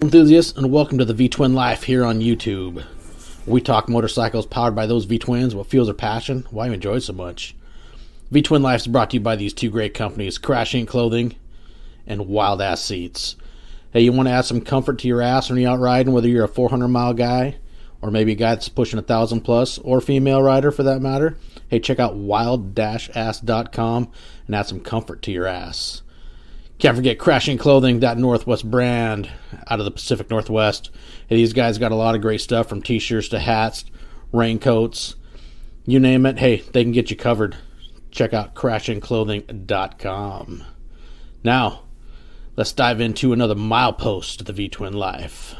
enthusiasts, and welcome to the V Twin Life here on YouTube. We talk motorcycles powered by those V Twins, what fuels our passion, why you enjoy it so much. V Twin Life is brought to you by these two great companies, Crash Inc. Clothing and Wild Ass Seats. Hey, you want to add some comfort to your ass when you're out riding, whether you're a 400 mile guy or maybe a guy that's pushing a thousand plus or female rider for that matter? Hey, check out wild-ass.com and add some comfort to your ass. Can't forget Crash Inc. Clothing, that Northwest brand out of the Pacific Northwest. These guys got a lot of great stuff from t shirts to hats, raincoats, you name it. Hey, they can get you covered. Check out crashinclothing.com. Now, let's dive into another milepost of the V Twin Life.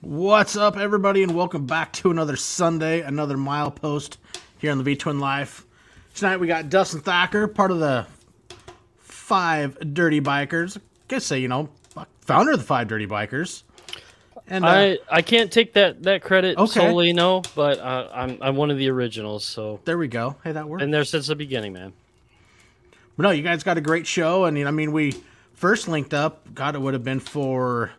What's up, everybody, and welcome back to another Sunday, another milepost here on the V Twin Life. Tonight we got Dustin Thacker, part of the Five Dirty Bikers. I guess say you know founder of the Five Dirty Bikers. And uh, I I can't take that that credit okay. solely, no, but uh, I'm I'm one of the originals. So there we go. Hey, that worked. Been there since the beginning, man. But no, you guys got a great show, and I mean we first linked up. God, it would have been for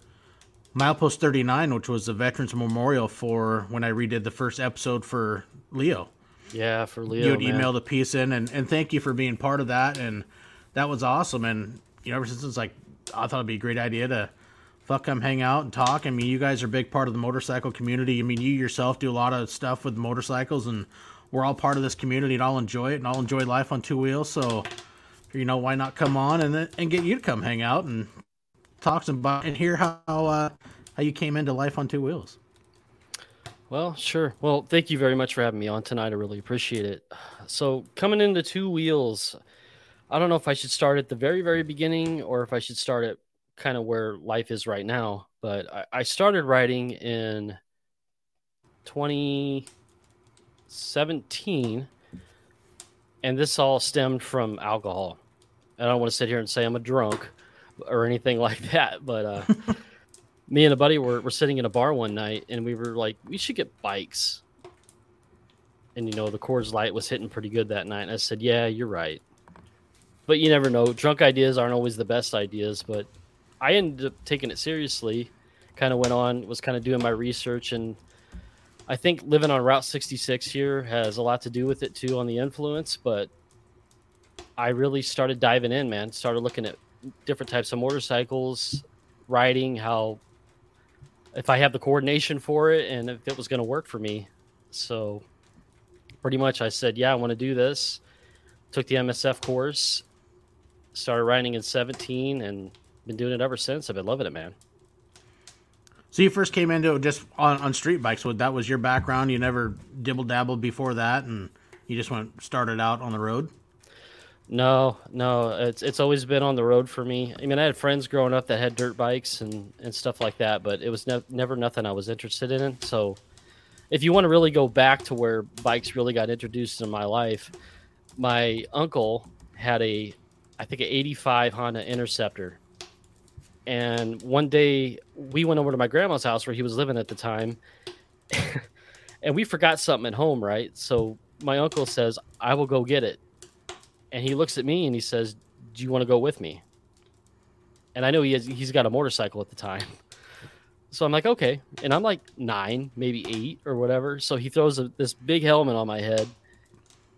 Milepost 39, which was the Veterans Memorial for when I redid the first episode for Leo. Yeah, for Leo. You had email the piece in, and, and thank you for being part of that. And that was awesome. And you know, ever since it's like, I thought it'd be a great idea to fuck come hang out and talk. I mean, you guys are a big part of the motorcycle community. I mean, you yourself do a lot of stuff with motorcycles, and we're all part of this community, and I'll enjoy it, and I'll enjoy life on two wheels. So, you know, why not come on and and get you to come hang out and talk some and hear how uh, how you came into life on two wheels. Well, sure. Well, thank you very much for having me on tonight. I really appreciate it. So, coming into two wheels, I don't know if I should start at the very, very beginning or if I should start at kind of where life is right now. But I, I started writing in 2017, and this all stemmed from alcohol. And I don't want to sit here and say I'm a drunk or anything like that, but uh, me and a buddy were, were sitting in a bar one night and we were like, we should get bikes. And you know, the Coors Light was hitting pretty good that night. And I said, Yeah, you're right but you never know. Drunk ideas aren't always the best ideas, but I ended up taking it seriously. Kind of went on, was kind of doing my research, and I think living on Route 66 here has a lot to do with it too on the influence. But I really started diving in, man. Started looking at different types of motorcycles, riding, how if I have the coordination for it, and if it was going to work for me. So pretty much, I said, yeah, I want to do this. Took the MSF course, started riding in 17 and been doing it ever since. I've been loving it, man. So you first came into it just on, on street bikes. So that was your background. You never dibble dabbled before that, and you just went started out on the road. No, no, it's it's always been on the road for me. I mean, I had friends growing up that had dirt bikes and, and stuff like that, but it was ne- never nothing I was interested in. So, if you want to really go back to where bikes really got introduced in my life, my uncle had a I think, an 85 Honda Interceptor. And one day we went over to my grandma's house where he was living at the time. and we forgot something at home, right? So my uncle says, I will go get it. And he looks at me and he says, Do you want to go with me? And I know he has, he's got a motorcycle at the time. So I'm like, okay. And I'm like nine, maybe eight or whatever. So he throws a, this big helmet on my head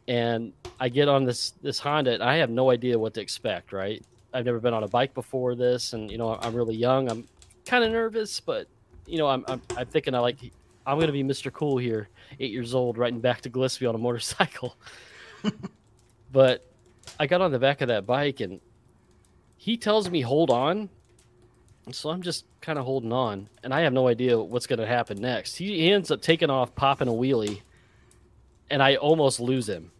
and I get on this this Honda and I have no idea what to expect, right? I've never been on a bike before this and you know, I'm really young. I'm kind of nervous, but you know, I'm, I'm I'm thinking I like I'm going to be Mr. Cool here, 8 years old riding back to Gillespie on a motorcycle. but I got on the back of that bike and he tells me hold on. So I'm just kind of holding on and I have no idea what's going to happen next. He, he ends up taking off popping a wheelie and I almost lose him.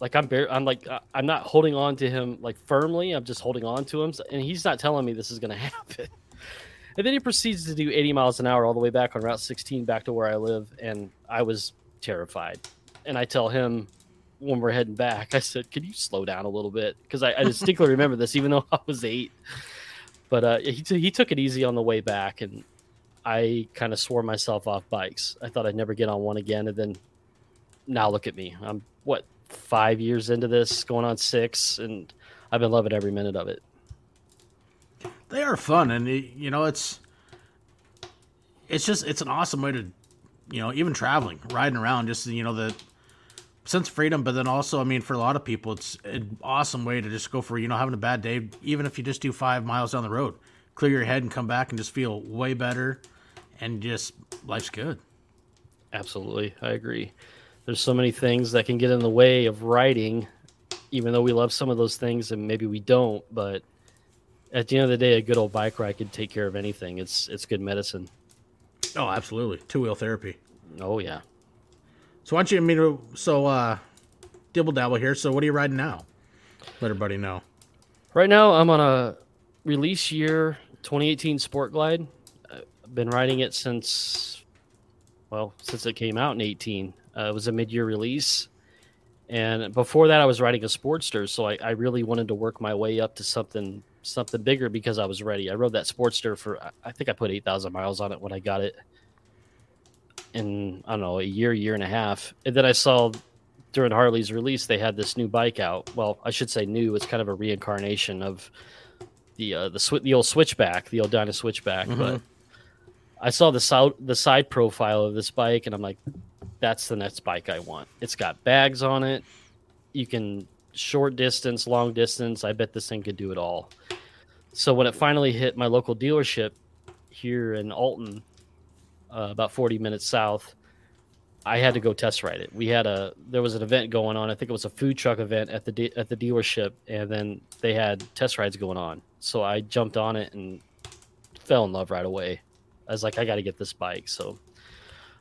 Like I'm bare, I'm like I'm not holding on to him like firmly. I'm just holding on to him, and he's not telling me this is going to happen. And then he proceeds to do 80 miles an hour all the way back on Route 16 back to where I live, and I was terrified. And I tell him when we're heading back, I said, "Can you slow down a little bit?" Because I, I distinctly remember this, even though I was eight. But uh, he t- he took it easy on the way back, and I kind of swore myself off bikes. I thought I'd never get on one again, and then now look at me. I'm what five years into this, going on six, and I've been loving every minute of it. They are fun, and you know it's it's just it's an awesome way to you know even traveling, riding around, just you know the sense of freedom. But then also, I mean, for a lot of people, it's an awesome way to just go for you know having a bad day, even if you just do five miles down the road, clear your head and come back and just feel way better, and just life's good. Absolutely, I agree. There's so many things that can get in the way of riding, even though we love some of those things and maybe we don't. But at the end of the day, a good old bike ride could take care of anything. It's it's good medicine. Oh, absolutely, two wheel therapy. Oh yeah. So why don't you mean so uh dibble dabble here? So what are you riding now? Let everybody know. Right now, I'm on a release year 2018 Sport Glide. I've been riding it since, well, since it came out in 18. Uh, it was a mid-year release, and before that, I was riding a Sportster. So I, I really wanted to work my way up to something something bigger because I was ready. I rode that Sportster for I think I put 8,000 miles on it when I got it in I don't know a year, year and a half, and then I saw during Harley's release they had this new bike out. Well, I should say new. It's kind of a reincarnation of the uh, the sw- the old switchback, the old Dyna switchback. Mm-hmm. But I saw the side the side profile of this bike, and I'm like, that's the next bike I want. It's got bags on it. You can short distance, long distance. I bet this thing could do it all. So when it finally hit my local dealership here in Alton, uh, about 40 minutes south. I had to go test ride it. We had a there was an event going on. I think it was a food truck event at the de- at the dealership, and then they had test rides going on. So I jumped on it and fell in love right away. I was like, I got to get this bike. So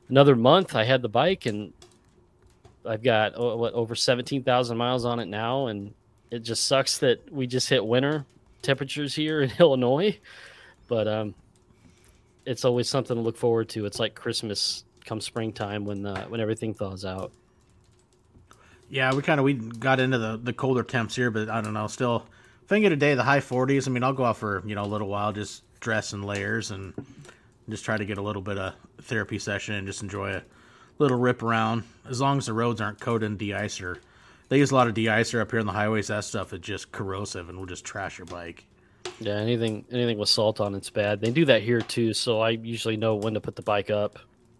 another month, I had the bike, and I've got oh, what over seventeen thousand miles on it now, and it just sucks that we just hit winter temperatures here in Illinois. But um, it's always something to look forward to. It's like Christmas come springtime when uh, when everything thaws out. Yeah, we kind of we got into the the colder temps here, but I don't know. Still, if I get a day the high 40s, I mean, I'll go out for you know a little while, just dress in layers and just try to get a little bit of therapy session and just enjoy a little rip around. As long as the roads aren't coated in de-icer, they use a lot of de-icer up here on the highways. That stuff is just corrosive and will just trash your bike. Yeah, anything anything with salt on it's bad. They do that here too, so I usually know when to put the bike up.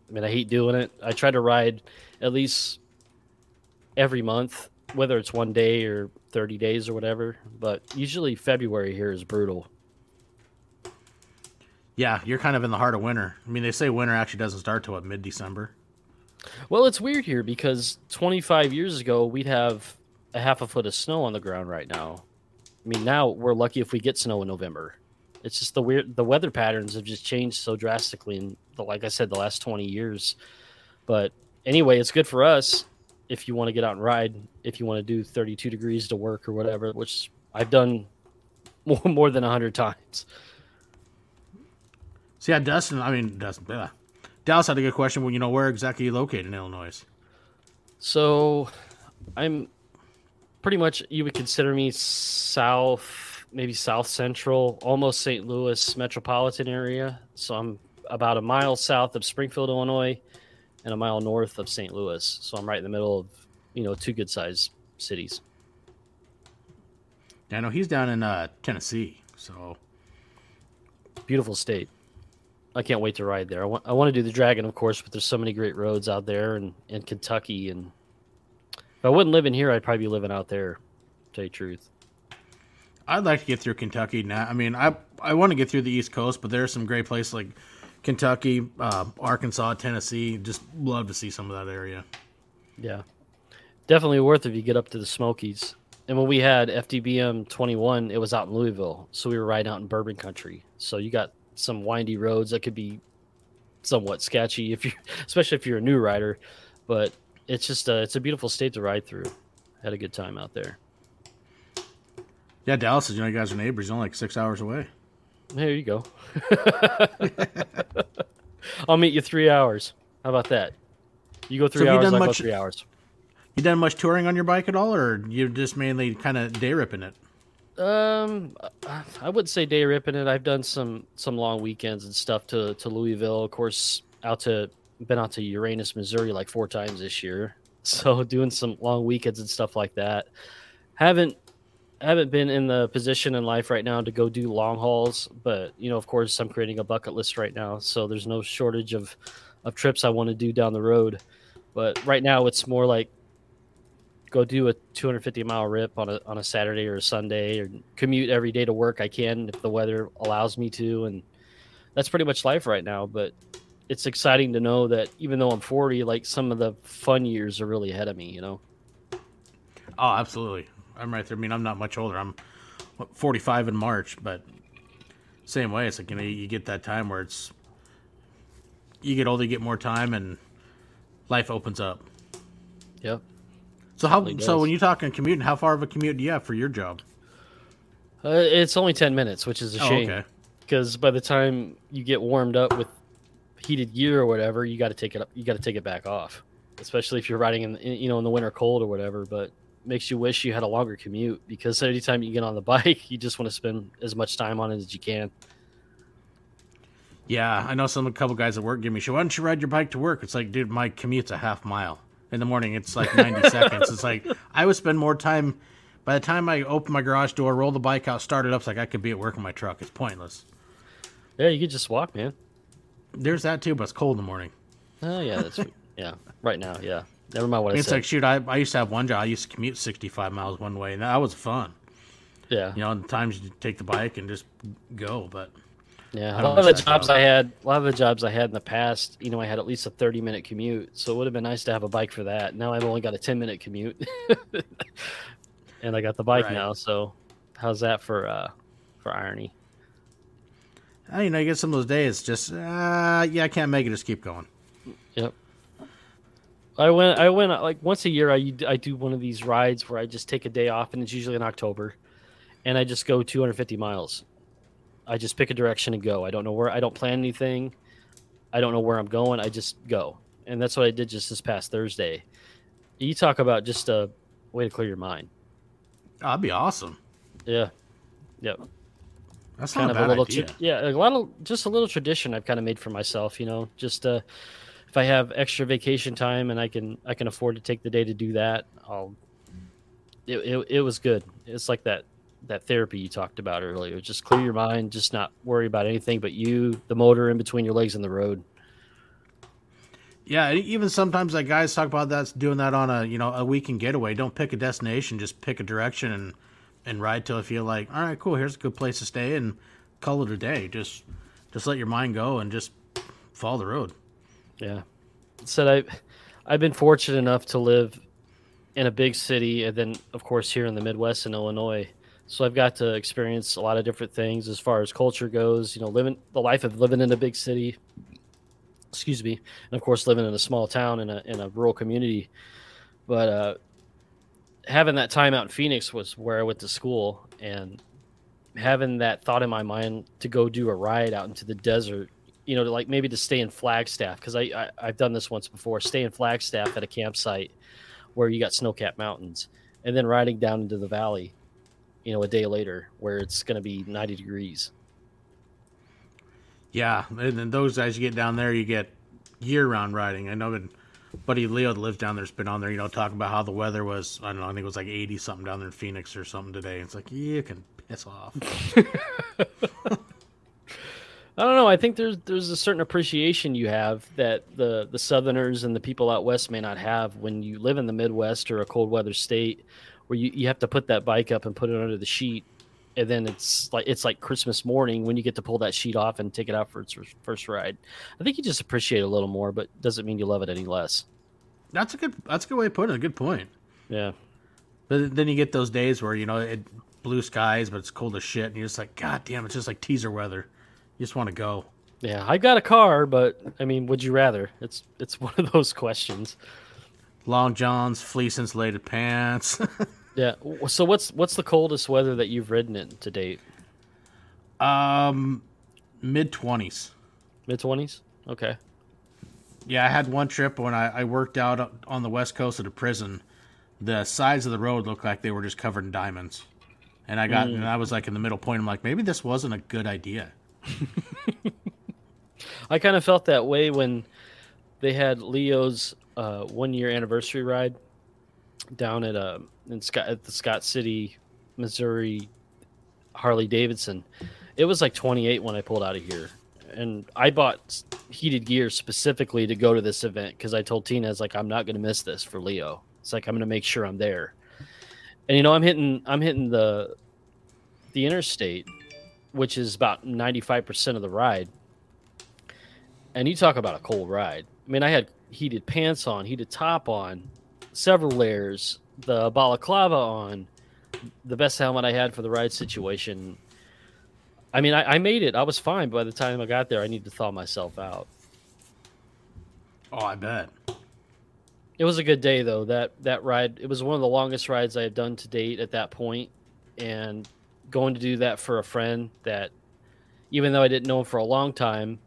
I mean, I hate doing it. I try to ride at least every month, whether it's one day or 30 days or whatever, but usually February here is brutal. Yeah, you're kind of in the heart of winter. I mean, they say winter actually doesn't start till what, mid-December. Well, it's weird here because 25 years ago we'd have a half a foot of snow on the ground right now. I mean, now we're lucky if we get snow in November. It's just the weird the weather patterns have just changed so drastically in the, like I said the last 20 years. But anyway, it's good for us if you want to get out and ride, if you want to do 32 degrees to work or whatever, which I've done more, more than 100 times. So yeah, Dustin, I mean Dustin. Dallas had a good question. Well, you know, where exactly are you located in Illinois? So, I'm pretty much you would consider me south, maybe south central, almost St. Louis metropolitan area. So I'm about a mile south of Springfield, Illinois, and a mile north of St. Louis. So I'm right in the middle of you know two good sized cities. I know he's down in uh, Tennessee, so beautiful state. I can't wait to ride there. I want, I want to do the Dragon, of course, but there's so many great roads out there, and in Kentucky and if I wouldn't live in here, I'd probably be living out there. tell you the truth. I'd like to get through Kentucky now. I mean, I I want to get through the East Coast, but there's some great places like Kentucky, uh, Arkansas, Tennessee. Just love to see some of that area. Yeah, definitely worth if you get up to the Smokies. And when we had FDBM 21, it was out in Louisville, so we were riding out in Bourbon Country. So you got some windy roads that could be somewhat sketchy if you, especially if you're a new rider. But it's just a, it's a beautiful state to ride through. Had a good time out there. Yeah, Dallas is. You know, you guys are neighbors. You're only like six hours away. There you go. I'll meet you three hours. How about that? You go three so hours. I much, go three hours. You done much touring on your bike at all, or you just mainly kind of day ripping it? Um, I would say day ripping it. I've done some some long weekends and stuff to to Louisville, of course, out to been out to Uranus, Missouri like four times this year. So doing some long weekends and stuff like that. Haven't haven't been in the position in life right now to go do long hauls, but you know, of course, I'm creating a bucket list right now, so there's no shortage of of trips I want to do down the road. But right now, it's more like go do a 250 mile rip on a on a Saturday or a Sunday, or commute every day to work I can if the weather allows me to, and that's pretty much life right now. But it's exciting to know that even though I'm 40, like some of the fun years are really ahead of me. You know. Oh, absolutely. I'm right there. I mean, I'm not much older. I'm 45 in March, but same way. It's like you know, you get that time where it's you get older, you get more time, and life opens up. Yep. So how? So when you're talking commuting, how far of a commute do you have for your job? Uh, it's only 10 minutes, which is a Oh, shame. okay. Because by the time you get warmed up with heated gear or whatever, you got to take it up. You got to take it back off, especially if you're riding in, in you know in the winter cold or whatever. But makes you wish you had a longer commute because anytime you get on the bike, you just want to spend as much time on it as you can. Yeah, I know some a couple guys at work give me shit. Why don't you ride your bike to work? It's like, dude, my commute's a half mile in the morning. It's like 90 seconds. It's like I would spend more time. By the time I open my garage door, roll the bike out, start it up, it's like I could be at work in my truck. It's pointless. Yeah, you could just walk, man. There's that too, but it's cold in the morning. Oh yeah, that's yeah. Right now, yeah. Never mind what I said. It's said. like shoot, I, I used to have one job. I used to commute 65 miles one way, and that was fun. yeah, You know, and times you take the bike and just go. But yeah. a lot of the jobs. I had, a lot of the jobs I had in the past, you know, I had at least a 30 minute commute, so it would have been nice to have a bike for that. Now I've only got a 10 minute commute, and I got the bike Right. now. So how's that for uh for irony? uh, you know, you get some of those days. Just uh, yeah, I can't make it. Just keep going. Yep. I went. I went like once a year. I I do one of these rides where I just take a day off, and it's usually in October, and I just go 250 miles. I just pick a direction and go. I don't know where. I don't plan anything. I don't know where I'm going. I just go, and that's what I did just this past Thursday. You talk about just a way to clear your mind. Oh, that'd be awesome. Yeah. Yep. That's kind of a a little tra- yeah a lot of just a little tradition i've kind of made for myself you know just uh if i have extra vacation time and i can i can afford to take the day to do that i'll it, it, it was good it's like that that therapy you talked about earlier just clear your mind just not worry about anything but you the motor in between your legs and the road Yeah, even sometimes like guys talk about that doing that on a you know a weekend getaway. Don't pick a destination, just pick a direction and and ride till you feel like, all right, cool, here's a good place to stay, and call it a day. Just just let your mind go and just follow the road. Yeah. Said I I've been fortunate enough to live in a big city and then of course here in the Midwest in Illinois. So I've got to experience a lot of different things as far as culture goes, you know, living the life of living in a big city. Excuse me. And of course living in a small town in a in a rural community. But uh having that time out in Phoenix was where I went to school and having that thought in my mind to go do a ride out into the desert you know, to like maybe to stay in Flagstaff because I, I I've done this once before. Stay in Flagstaff at a campsite where you got snow-capped mountains, and then riding down into the valley, you know, a day later where it's going to be 90 degrees. Yeah, and then those guys you get down there, you get year round riding. I know that buddy Leo that lives down there's been on there, you know, talking about how the weather was. I don't know, I think it was like eighty something down there in Phoenix or something today. It's like you can piss off. I don't know. I think there's there's a certain appreciation you have that the the Southerners and the people out west may not have when you live in the Midwest or a cold weather state, where you, you have to put that bike up and put it under the sheet, and then it's like it's like Christmas morning when you get to pull that sheet off and take it out for its first- ride. I think you just appreciate it a little more, but doesn't mean you love it any less. That's a good. That's a good way to put it. A good point. Yeah, But then you get those days where you know it blue skies, but it's cold as shit, and you're just like, God damn, it's just like teaser weather. You just want to go. yeah. I got a car, but I mean, would you rather? It's it's one of those questions. Long johns, fleece insulated pants. Yeah. So what's what's the coldest weather that you've ridden in to date? um, mid twenties. Mid twenties. Okay. Yeah, I had one trip when I, I worked out on the west coast of the prison. The sides of the road looked like they were just covered in diamonds, and I got and I was like in the middle point. I'm like, maybe this wasn't a good idea. I kind of felt that way when they had Leo's uh, one year anniversary ride down at uh in Scott at the Scott City Missouri Harley Davidson. It was like 28 when I pulled out of here, and I bought heated gear specifically to go to this event because I told Tina, "It's like I'm not going to miss this for Leo. It's like I'm going to make sure I'm there." And you know, I'm hitting I'm hitting the the interstate, which is about 95 percent of the ride. And you talk about a cold ride. I mean, I had heated pants on, heated top on, several layers, the balaclava on, the best helmet I had for the ride situation. I mean, I, I made it. I was fine. By the time I got there, I needed to thaw myself out. Oh, I bet. It was a good day though. That that ride, it was one of the longest rides I had done to date at that point, and going to do that for a friend that, even though I didn't know him for a long time,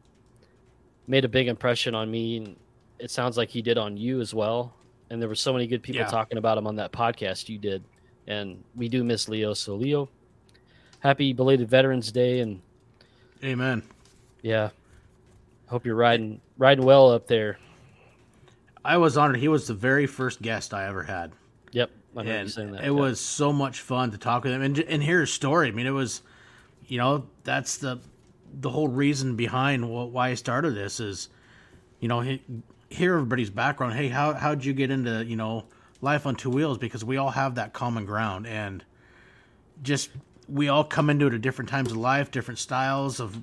made a big impression on me. And it sounds like he did on you as well. And there were so many good people Yeah. talking about him on that podcast you did. And we do miss Leo. So Leo, happy belated Veterans Day, and Amen. yeah, hope you're riding riding well up there. I was honored. He was the very first guest I ever had. Yep, I remember you and saying that. it yeah. was so much fun to talk with him and and hear his story. I mean, it was, you know, that's the the whole reason behind wh- why I started this is, you know, he, hear everybody's background. Hey, how how'd you get into you know life on two wheels? Because we all have that common ground and just we all come into it at different times of life, different styles of,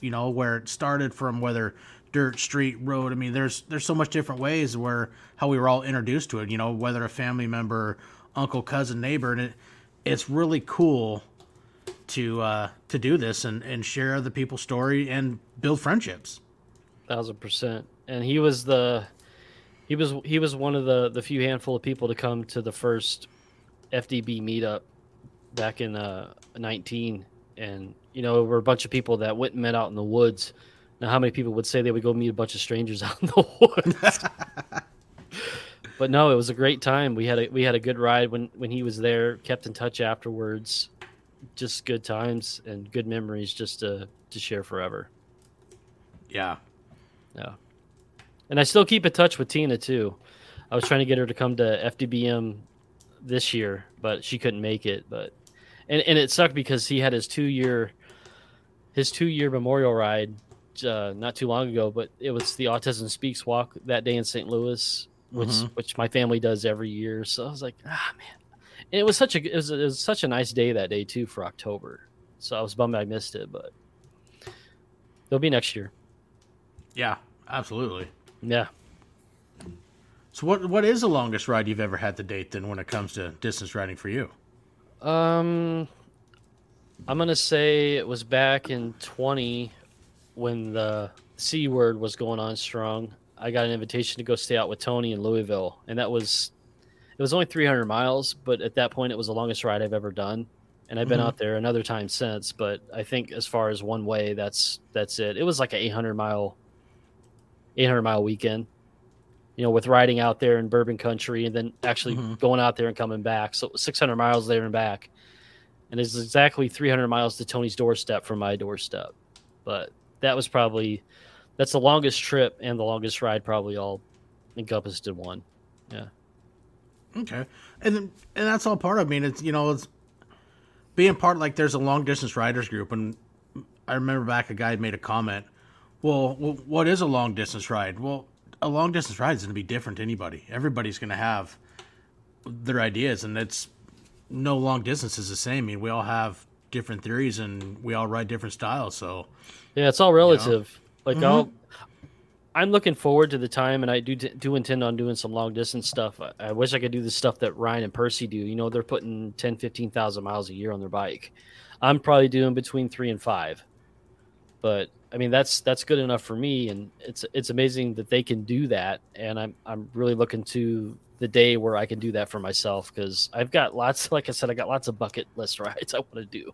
you know, where it started from whether dirt, street, road. I mean, there's there's so much different ways where how we were all introduced to it. You know, whether a family member, uncle, cousin, neighbor, and it it's really cool to uh, to do this and and share other people's story and build friendships. thousand percent. And he was the he was he was one of the the few handful of people to come to the first FDB meetup back in uh 19 and you know we're a bunch of people that went and met out in the woods. Now how many people would say they would go meet a bunch of strangers out in the woods? But no it was a great time. We had a we had a good ride when when he was there kept in touch afterwards. Just good times and good memories just to to share forever. Yeah. yeah. And I still keep in touch with Tina too. I was trying to get her to come to FDBM this year, but she couldn't make it. But and and it sucked because he had his two year his two year memorial ride uh, not too long ago. But it was the Autism Speaks walk that day in St. Louis, which Mhm. which my family does every year. So I was like, ah man. And it was such a it was, it was such a nice day that day too for October. So I was bummed I missed it, but it'll be next year. Yeah. Absolutely. Yeah. So what what is the longest ride you've ever had to date then when it comes to distance riding for you? Um, I'm gonna say it was back in 20 when the C word was going on strong. I got an invitation to go stay out with Tony in Louisville, and that was it was only 300 miles, but at that point it was the longest ride I've ever done. And I've been Mhm. out there another time since, but I think as far as one way, that's that's it. It was like an 800 mile 800 mile weekend. You know, with riding out there in bourbon country and then actually Mhm. going out there and coming back. So 600 miles there and back. And it's exactly 300 miles to Tony's doorstep from my doorstep. But that was probably that's the longest trip and the longest ride probably all encompassed in one. Yeah. Okay, and and that's all part of. I mean, it's you know, it's being part like there's a long distance riders group, and I remember back a guy made a comment. Well, what is a long distance ride? Well, a long distance ride is going to be different to anybody. Everybody's going to have their ideas, and it's no long distance is the same. I mean, we all have different theories, and we all ride different styles. So, Yeah, it's all relative. Like Mhm. I'll, I'm looking forward to the time, and I do do intend on doing some long distance stuff. I, I wish I could do the stuff that Ryan and Percy do. You know, they're putting 10, 15,000 miles a year on their bike. I'm probably doing between three and five, but I mean that's that's good enough for me, and it's it's amazing that they can do that. And I'm I'm really looking to the day where I can do that for myself because I've got lots. Like I said, I got lots of bucket list rides I want to do.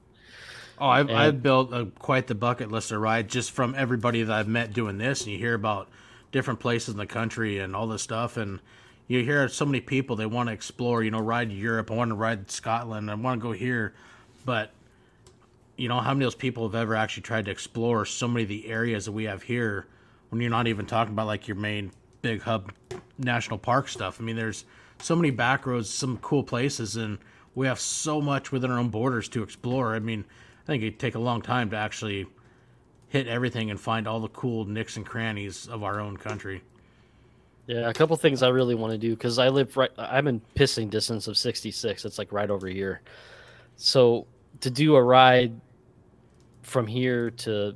Oh, I've, And- I've built a, quite the bucket list of rides just from everybody that I've met doing this. And you hear about different places in the country and all this stuff. And you hear so many people, they want to explore, you know, ride to Europe. I want to ride Scotland. I want to go here. But, you know, how many of those people have ever actually tried to explore so many of the areas that we have here when you're not even talking about like your main big hub national park stuff? I mean, there's so many back roads, some cool places. And we have so much within our own borders to explore. I mean, I think it'd take a long time to actually hit everything and find all the cool nicks and crannies of our own country. Yeah, a couple things I really want to do because I live right. I'm in pissing distance of 66. It's like right over here. So to do a ride from here to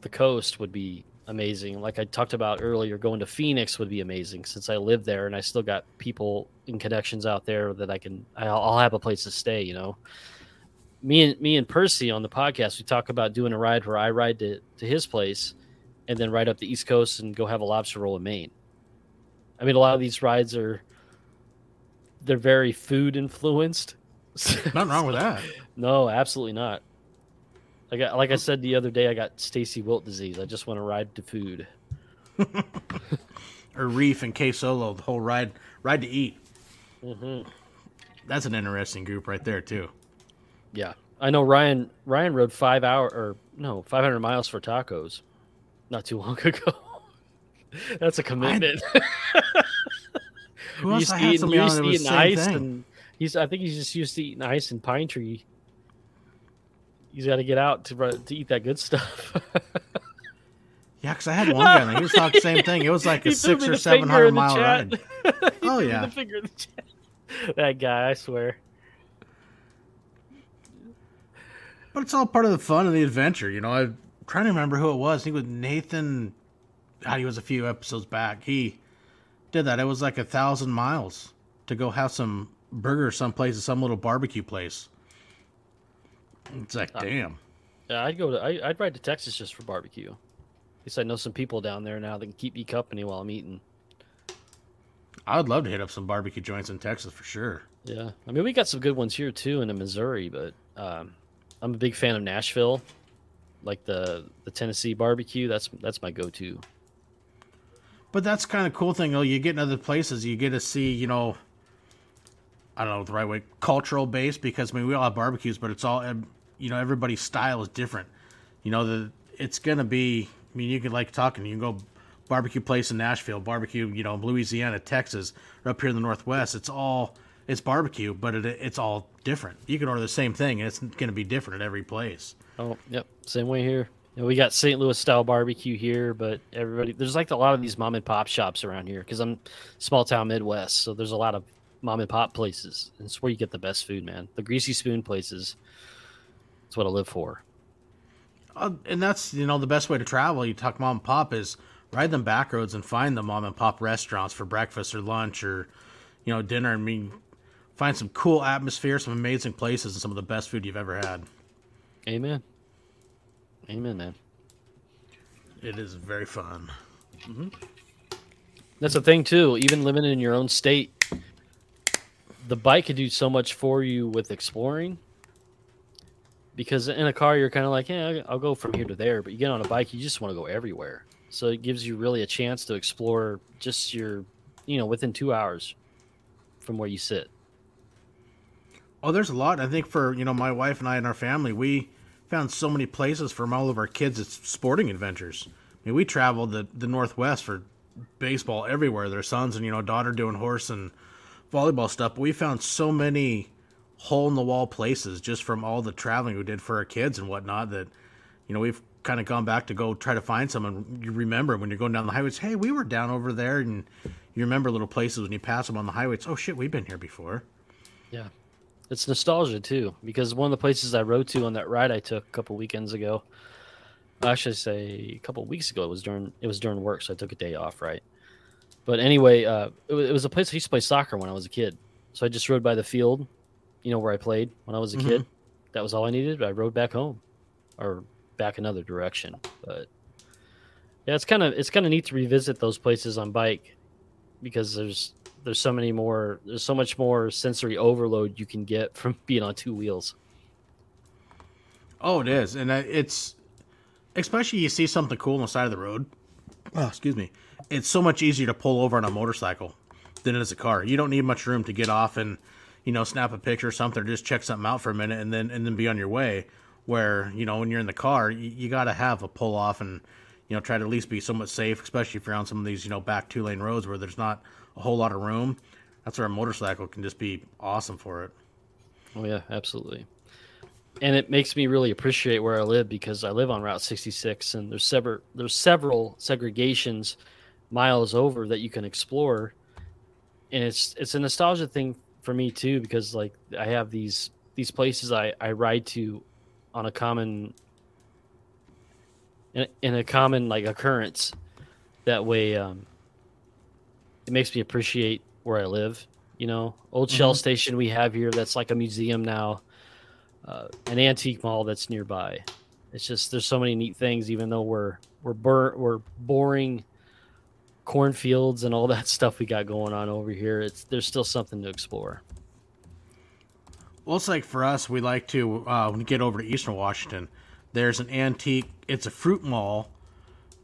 the coast would be amazing. Like I talked about earlier, going to Phoenix would be amazing since I live there and I still got people and connections out there that I can. I'll, I'll have a place to stay. You know, me and me and Percy on the podcast, we talk about doing a ride where I ride to to his place, and then ride up the East Coast and go have a lobster roll in Maine. I mean, a lot of these rides are they're very food influenced. Nothing wrong with that. no, absolutely not. I got, like I said the other day, I got Stacy Wilt disease. I just want to ride to food. or Reef and K Solo, the whole ride, ride to eat. Mm-hmm. That's an interesting group right there too. Yeah, I know Ryan. Ryan rode five hour or no, five hundred miles for tacos, not too long ago. That's a commitment. Who else I had on that was ice thing. and he's. I think he's just used to eating ice and pine tree. He's got to get out to run- to eat that good stuff. Yeah, because I had one guy. He was talking the same thing. It was like a six or seven hundred mile ride. Oh, yeah. the finger in the chat. That guy, I swear. But it's all part of the fun and the adventure. You know, I'm trying to remember who it was. I think it was Nathan. God, he was a few episodes back. He did that. It was like a thousand miles to go have some burger someplace at some little barbecue place. It's like, damn. Yeah, I'd go to. I, I'd ride to Texas just for barbecue. At least I know some people down there now that can keep me company while I'm eating. I would love to hit up some barbecue joints in Texas for sure. Yeah, I mean we got some good ones here too in Missouri, but um, I'm a big fan of Nashville, like the the Tennessee barbecue. That's that's my go-to. But that's kind of cool thing though. You get in other places, you get to see, you know, I don't know the right way, cultural base because I mean we all have barbecues, but it's all, you know, everybody's style is different. You know, the it's gonna be. I mean, you can like talking. You can go barbecue place in Nashville, barbecue, you know, Louisiana, Texas, or up here in the Northwest. It's all it's barbecue, but it, it's all different. You can order the same thing, and it's gonna be different at every place. Oh, yep, same way here. You know, we got St. Louis style barbecue here, but everybody there's like a lot of these mom and pop shops around here because I'm small town Midwest, so there's a lot of mom and pop places. And it's where you get the best food, man. The greasy spoon places. That's what I live for. Uh, and that's you know the best way to travel. You talk mom and pop is ride them back roads and find the mom and pop restaurants for breakfast or lunch or you know dinner. I mean, find some cool atmosphere, some amazing places, and some of the best food you've ever had. Amen. Amen, man. It is very fun. That's the thing too. Even living in your own state, the bike can do so much for you with exploring. Because in a car, you're kind of like, yeah, I'll go from here to there. But you get on a bike, you just want to go everywhere. So it gives you really a chance to explore just your, you know, within two hours from where you sit. Oh, there's a lot. I think for you know my wife and I and our family, we found so many places from all of our kids' it's sporting adventures. I mean, we traveled the the Northwest for baseball everywhere. Their sons and you know daughter doing horse and volleyball stuff. But we found so many hole in the wall places just from all the traveling we did for our kids and whatnot that you know we've kind of gone back to go try to find some and you remember when you're going down the highways hey we were down over there and you remember little places when you pass them on the highways oh shit we've been here before Yeah. It's nostalgia too, because one of the places I rode to on that ride I took a couple weekends ago, actually say a couple weeks ago, it was during it was during work, so I took a day off, right? But anyway, uh, it, was, it was a place I used to play soccer when I was a kid, so I just rode by the field, you know, where I played when I was a Mhm. kid. That was all I needed. I rode back home, or back another direction. But yeah, it's kind of it's kind of neat to revisit those places on bike because there's there's so many more there's so much more sensory overload you can get from being on two wheels Oh, it is, and uh, it's especially you see something cool on the side of the road. Oh, excuse me. It's so much easier to pull over on a motorcycle than it is a car. You don't need much room to get off and you know snap a picture or something, or just check something out for a minute, and then and then be on your way. Where you know when you're in the car, you, you got to have a pull off and you know try to at least be somewhat safe, especially if you're on some of these you know back two lane roads where there's not a whole lot of room. That's where a motorcycle can just be awesome for it. Oh yeah, absolutely. And it makes me really appreciate where I live because I live on Route 66, and there's several there's several segregations miles over that you can explore, and it's it's a nostalgia thing for me too because like I have these these places I I ride to on a common in, in a common like occurrence. That way, um, it makes me appreciate where I live. You know, old Mm-hmm. Shell Station we have here that's like a museum now, uh, an antique mall that's nearby. It's just there's so many neat things. Even though we're we're bur- we're boring cornfields and all that stuff we got going on over here, it's there's still something to explore. Well, it's like for us, we like to uh, when we get over to Eastern Washington. There's an antique. It's a fruit mall,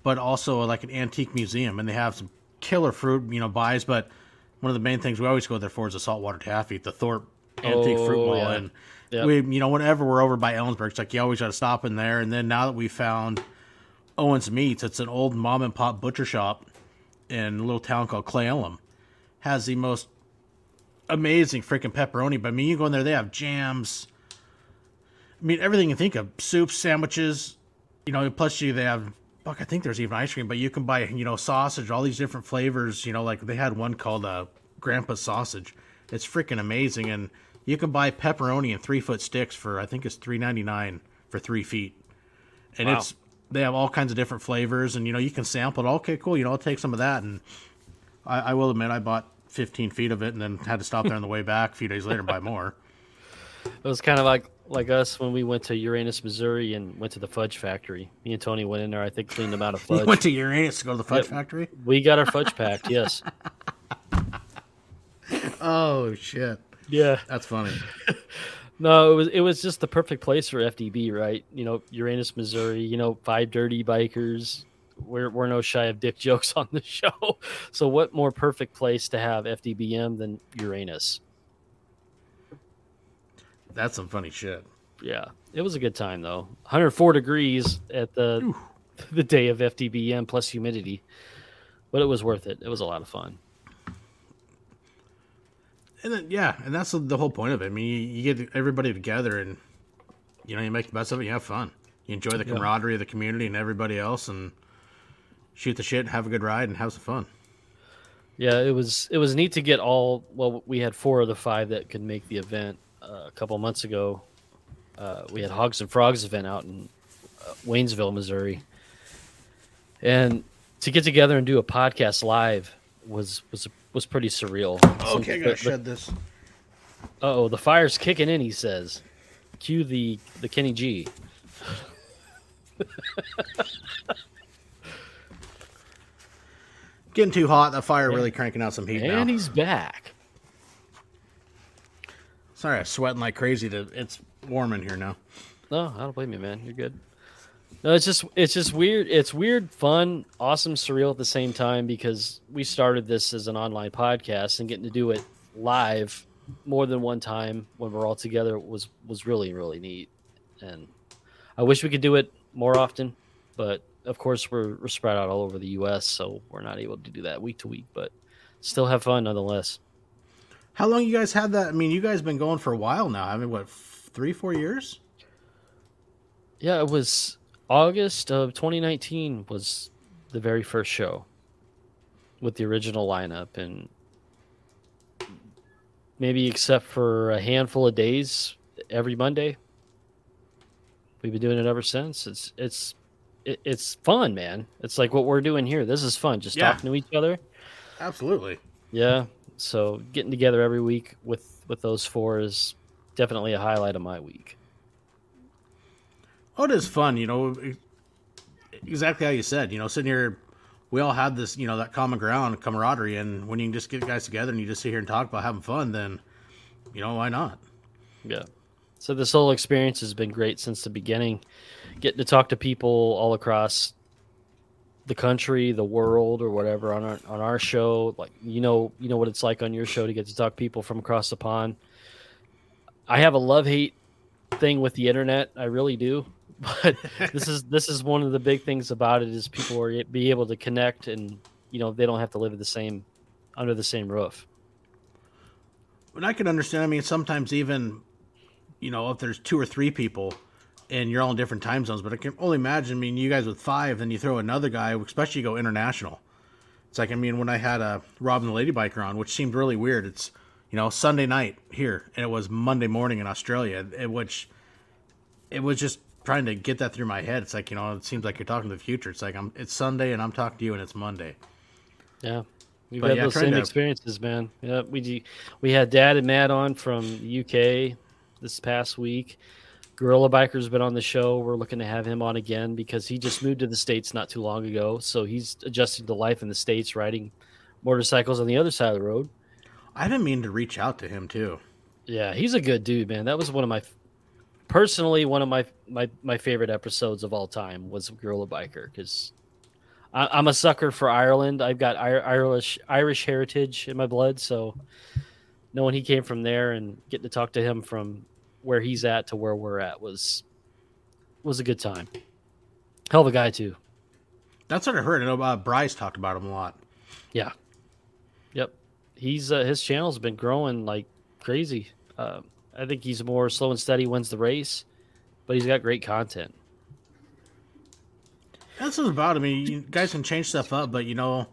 but also like an antique museum, and they have some killer fruit, you know, buys. But one of the main things we always go there for is the saltwater taffy, the Thorp Antique Fruit Oh, Mall, yeah. and Yep. we, you know, whenever we're over by Ellensburg, it's like you always got to stop in there. And then now that we found Owens Meats, it's an old mom and pop butcher shop in a little town called Cle Elum, has the most amazing freaking pepperoni. But I mean, you go in there, they have jams. I mean, everything you think of soups, sandwiches, you know, plus you, they have, fuck, I think there's even ice cream, but you can buy, you know, sausage, all these different flavors. You know, like they had one called uh, Grandpa's Sausage. It's freaking amazing. And you can buy pepperoni in three foot sticks for, I think it's three ninety nine for three feet. And Wow. it's, they have all kinds of different flavors, and you know, you can sample it. Okay, cool. You know, I'll take some of that. And I, I will admit, I bought 15 feet of it and then had to stop there on the way back a few days later and buy more. It was kind of like like us when we went to Uranus, Missouri, and went to the fudge factory. Me and Tony went in there. I think cleaned them out of fudge. went to Uranus to go to the fudge Yep. factory. we got our fudge packed. Yes. Oh shit, Yeah. that's funny. No, it was it was just the perfect place for FDB, right? You know, Uranus, Missouri. You know, five dirty bikers. We're we're no shy of dick jokes on the show. So, what more perfect place to have FDBM than Uranus? That's some funny shit. Yeah, it was a good time though. 104 degrees at the the day of FDBM plus humidity, but it was worth it. It was a lot of fun. And then yeah, and that's the whole point of it. I mean, you, you get everybody together, and you know, you make the best of it. You have fun. You enjoy the Yeah. camaraderie of the community and everybody else, and shoot the shit, have a good ride, and have some fun. Yeah, it was it was neat to get all. Well, we had four of the five that could make the event uh, a couple months ago. Uh, we had Hogs and Frogs event out in uh, Waynesville, Missouri, and to get together and do a podcast live was was was pretty surreal. Okay, I gotta shed this. Oh, the fire's kicking in. He says, "Cue the the Kenny G." Getting too hot. The fire really cranking out some heat And now. he's back. Sorry, I'm sweating like crazy. To it's warm in here now. No, I don't blame you, man. You're good. No, it's just it's just weird. It's weird, fun, awesome, surreal at the same time because we started this as an online podcast and getting to do it live more than one time when we're all together was was really really neat. And I wish we could do it more often, but of course we're, we're spread out all over the U.S., so we're not able to do that week to week. But still have fun nonetheless. How long you guys had that? I mean, you guys been going for a while now. I mean, what, three, four years? Yeah, it was August of 2019 was the very first show with the original lineup and maybe except for a handful of days every Monday. We've been doing it ever since. It's it's it, it's fun, man. It's like what we're doing here. This is fun, just Yeah. talking to each other. Absolutely. Yeah. So getting together every week with with those four is definitely a highlight of my week. Oh, it is fun, you know. Exactly how you said. You know, sitting here, we all had this, you know, that common ground, camaraderie, and when you can just get guys together and you just sit here and talk about having fun, then, you know, why not? Yeah. So this whole experience has been great since the beginning. Getting to talk to people all across the country, the world, or whatever on our on our show. Like you know, you know what it's like on your show to get to talk to people from across the pond. I have a love hate thing with the internet. I really do. But this is this is one of the big things about it is people are be able to connect and you know they don't have to live the same under the same roof. But I can understand. I mean, sometimes even you know, if there's two or three people and you're all in different time zones, but I can only imagine, I mean, you guys with five, then you throw another guy, especially go international. It's like, I mean, when I had a uh, Robin the Lady Biker on, which seemed really weird, it's, you know, Sunday night here, and it was Monday morning in Australia, which it was just trying to get that through my head. It's like, you know, it seems like you're talking to the future. It's like, I'm, it's Sunday and I'm talking to you and it's Monday. Yeah. We've but had yeah, those same to... experiences, man. Yeah, we we had Dad and Matt on from the UK this past week. Gorilla Biker's been on the show. We're looking to have him on again because he just moved to the states not too long ago, so he's adjusting to life in the states, riding motorcycles on the other side of the road. I didn't mean to reach out to him too. Yeah, he's a good dude, man. That was one of my personally one of my my my favorite episodes of all time was Gorilla Biker because I'm a sucker for Ireland. I've got Irish Irish heritage in my blood, so knowing he came from there and getting to talk to him from where he's at to where we're at was was a good time. Hell of a guy too. That's what I heard. I know uh, Bryce talked about him a lot. Yeah. Yep. He's uh, his channel's been growing like crazy. Uh, I think he's more slow and steady wins the race, but he's got great content. That's what about. I mean, you guys can change stuff up, but you know,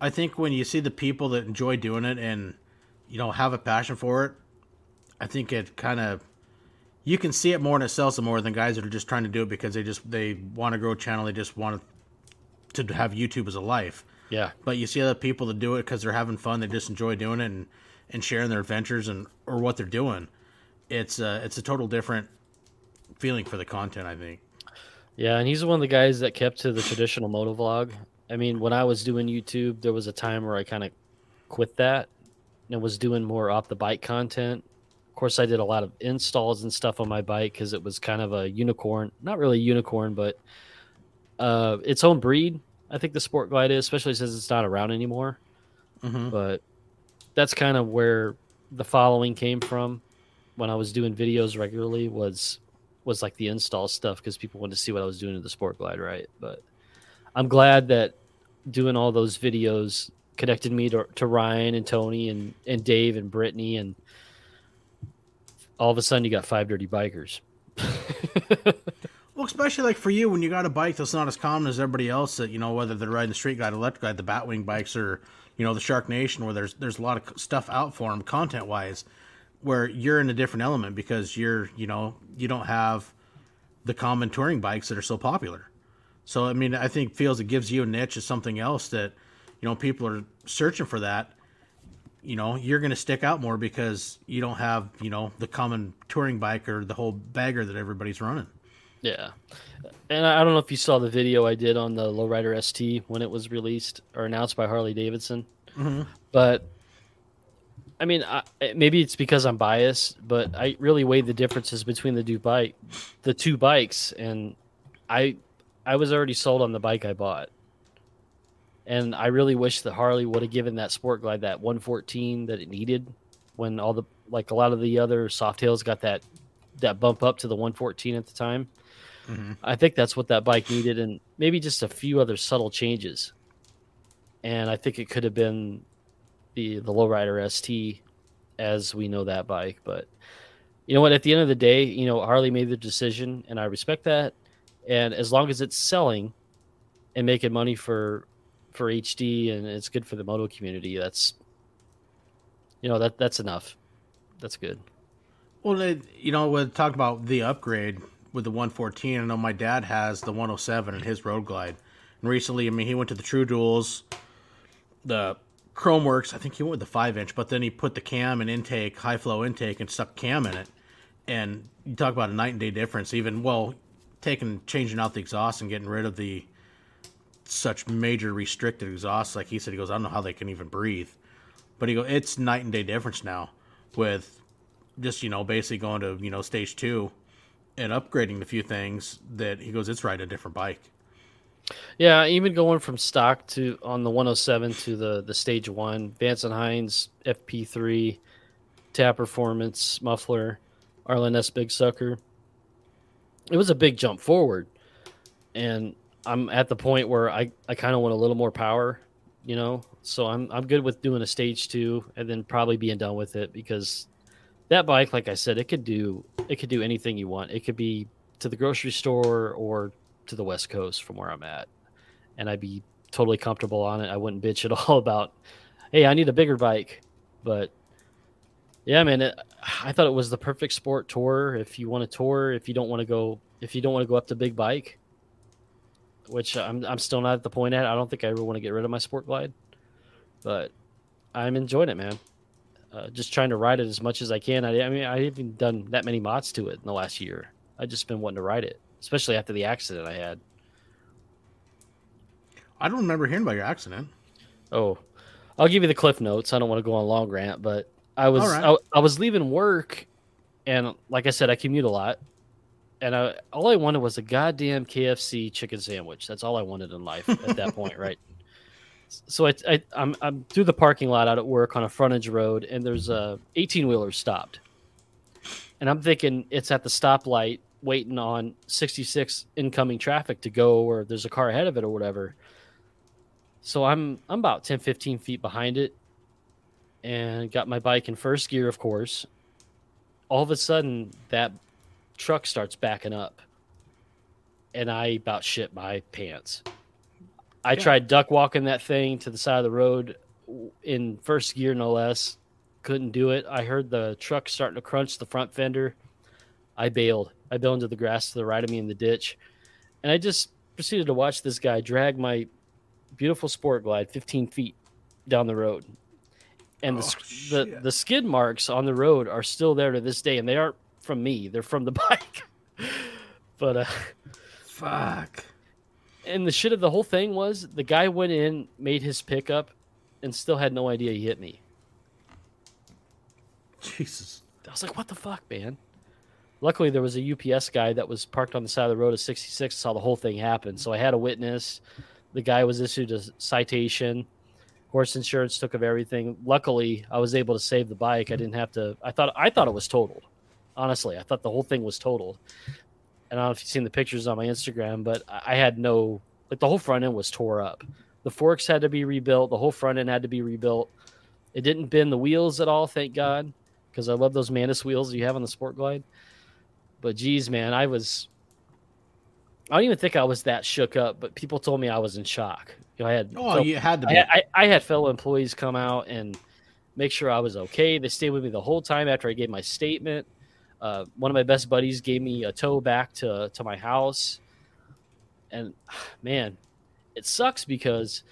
I think when you see the people that enjoy doing it and you know have a passion for it, I think it kind of you can see it more and it sells them more than guys that are just trying to do it because they just they want to grow a channel. They just want to have YouTube as a life. Yeah. But you see other people that do it because they're having fun. They just enjoy doing it and, and sharing their adventures and or what they're doing. It's a, it's a total different feeling for the content. I think. Yeah, and he's one of the guys that kept to the traditional moto vlog. I mean, when I was doing YouTube, there was a time where I kind of quit that and was doing more off the bike content. Of course, I did a lot of installs and stuff on my bike because it was kind of a unicorn, not really a unicorn, but uh, its own breed. I think the Sport Glide is, especially since it's not around anymore. Mm-hmm. But that's kind of where the following came from when I was doing videos regularly was was like the install stuff because people wanted to see what I was doing in the Sport Glide, right? But I'm glad that doing all those videos connected me to, to Ryan and Tony and, and Dave and Brittany and all of a sudden you got five dirty bikers. well, especially like for you when you got a bike that's not as common as everybody else that you know whether they're riding the Street Glide, Electra Glide, the Batwing bikes, or you know the Shark Nation, where there's there's a lot of stuff out for them content wise where you're in a different element because you're you know you don't have the common touring bikes that are so popular. So I mean, I think feels it gives you a niche as something else that you know people are searching for that. You know, you're going to stick out more because you don't have you know the common touring bike or the whole bagger that everybody's running. Yeah, and I don't know if you saw the video I did on the Lowrider ST when it was released or announced by Harley Davidson, mm-hmm. but I mean, I, maybe it's because I'm biased, but I really weighed the differences between the two bike, the two bikes, and I, I was already sold on the bike I bought, and I really wish that Harley would have given that Sport Glide that 114 that it needed, when all the like a lot of the other soft Softails got that, that bump up to the 114 at the time. Mm-hmm. I think that's what that bike needed, and maybe just a few other subtle changes. And I think it could have been the the lowrider ST as we know that bike. But you know what? At the end of the day, you know Harley made the decision, and I respect that. And as long as it's selling and making money for for HD and it's good for the moto community, that's you know that that's enough. That's good. Well, you know, we talk about the upgrade with the 114. I know my dad has the 107 in his Road Glide, and recently, I mean, he went to the True Duals, the Khrome Werks, I think he went with the five inch, but then he put the cam and intake, high flow intake, and stuck cam in it. And you talk about a night and day difference. Even well, taking changing out the exhaust and getting rid of the such major restricted exhaust, like he said, he goes, I don't know how they can even breathe. But he go, it's night and day difference now with just you know basically going to you know stage two and upgrading the few things that he goes, it's right a different bike. Yeah, even going from stock to on the 107 to the the stage one, Vance and Hines FP3, TAB Performance muffler, Arlen Ness Big Sucker. It was a big jump forward, and I'm at the point where I I kind of want a little more power, you know. So I'm I'm good with doing a stage two and then probably being done with it because that bike, like I said, it could do it could do anything you want. It could be to the grocery store or to the West Coast from where I'm at, and I'd be totally comfortable on it. I wouldn't bitch at all about, hey, I need a bigger bike, but yeah, man, it, I thought it was the perfect sport tour. If you want to tour, if you don't want to go, if you don't want to go up to big bike, which I'm I'm still not at the point at. I don't think I ever want to get rid of my Sport Glide, but I'm enjoying it, man. Uh, just trying to ride it as much as I can. I, I mean, I haven't done that many mods to it in the last year. I just been wanting to ride it, especially after the accident I had. I don't remember hearing about your accident. Oh, I'll give you the cliff notes. I don't want to go on a long rant, but I was right. I, I was leaving work, and like I said, I commute a lot, and I, all I wanted was a goddamn KFC chicken sandwich. That's all I wanted in life at that point, right? So I, I I'm I'm through the parking lot out at work on a frontage road, and there's a 18 wheeler stopped, and I'm thinking it's at the stoplight waiting on 66 incoming traffic to go, or there's a car ahead of it or whatever. So I'm I'm about 10 15 feet behind it, and got my bike in first gear, of course. All of a sudden, that truck starts backing up, and I about shit my pants. I Yeah. tried duck walking that thing to the side of the road in first gear, no less. Couldn't do it. I heard the truck starting to crunch the front fender. I bailed. I bailed into the grass to the right of me in the ditch, and I just proceeded to watch this guy drag my beautiful sport glide 15 feet down the road. And the, Oh, the the skid marks on the road are still there to this day, and they aren't from me; they're from the bike. but uh, Fuck. and the shit of the whole thing was the guy went in, made his pickup, and still had no idea he hit me. Jesus. I was like, "What the fuck, man?" Luckily, there was a UPS guy that was parked on the side of the road at 66, saw the whole thing happen. So I had a witness. The guy was issued a citation. Horse insurance took of everything. Luckily, I was able to save the bike. I didn't have to. I thought I thought it was totaled. Honestly, I thought the whole thing was totaled. And I don't know if you've seen the pictures on my Instagram, but I had no like the whole front end was tore up. The forks had to be rebuilt. The whole front end had to be rebuilt. It didn't bend the wheels at all, thank God, because I love those Manus wheels you have on the Sport Glide. But geez, man, I was. I don't even think I was that shook up, but people told me I was in shock. You know, I had Oh, you had to I. I, I had fellow employees come out and make sure I was okay. They stayed with me the whole time after I gave my statement. Uh, one of my best buddies gave me a tow back to to my house, and man, it sucks because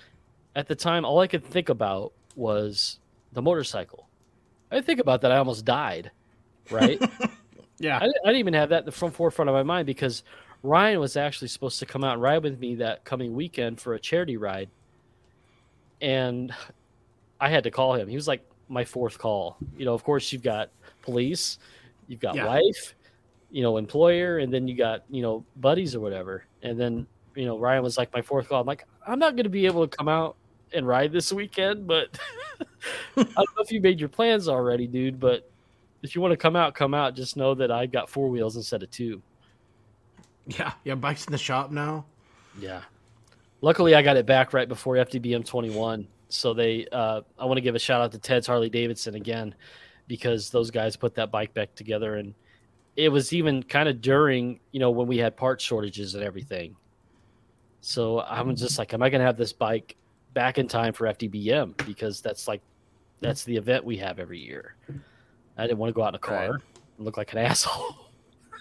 at the time all I could think about was the motorcycle. I think about that. I almost died. Right. yeah. I, didn't- I didn't even have that in the front forefront of my mind because Ryan was actually supposed to come out and ride with me that coming weekend for a charity ride, and I had to call him. He was like my fourth call. You know, of course, you've got police, you've got Yeah. wife, you know, employer, and then you got you know buddies or whatever. And then you know Ryan was like my fourth call. I'm like, I'm not going to be able to come out and ride this weekend, but I don't know if you made your plans already, dude. But if you want to come out, come out. Just know that I got four wheels instead of two. Yeah. Yeah. Bike's in the shop now. Yeah. Luckily, I got it back right before FDBM 21. So they, uh, I want to give a shout out to Ted's Harley Davidson again, because those guys put that bike back together, and it was even kind of during, you know, when we had part shortages and everything. So I'm just like, am I going to have this bike back in time for FDBM? Because that's like, that's the event we have every year. I didn't want to go out in a car Right. and look like an asshole.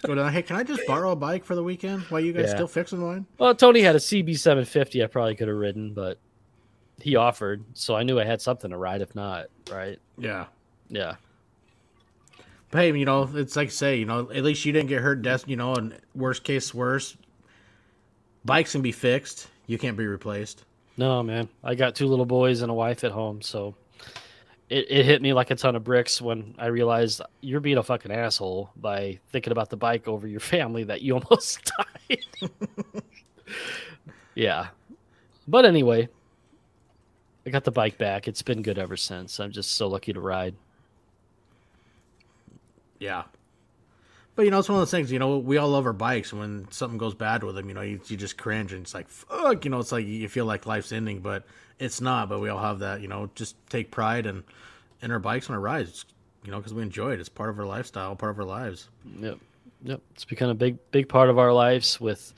Go down. Hey, can I just borrow a bike for the weekend while you guys Yeah. still fixing mine? Well, Tony had a CB 750 I probably could have ridden, but he offered, so I knew I had something to ride if not, right? Yeah. Yeah. But hey, you know, it's like I say, you know, at least you didn't get hurt. Des- you know, and worst case, worse, bikes can be fixed. You can't be replaced. No, man. I got two little boys and a wife at home, so it, it hit me like a ton of bricks when I realized you're being a fucking asshole by thinking about the bike over your family that you almost died. yeah. But anyway, I got the bike back. It's been good ever since. I'm just so lucky to ride. Yeah. But you know, it's one of those things. You know, we all love our bikes, and when something goes bad with them, you know, you, you just cringe, and it's like, fuck. You know, it's like you feel like life's ending, but it's not. But we all have that. You know, just take pride in in our bikes and our rides. You know, because we enjoy it. It's part of our lifestyle, part of our lives. Yep, yep. It's become a big, big part of our lives with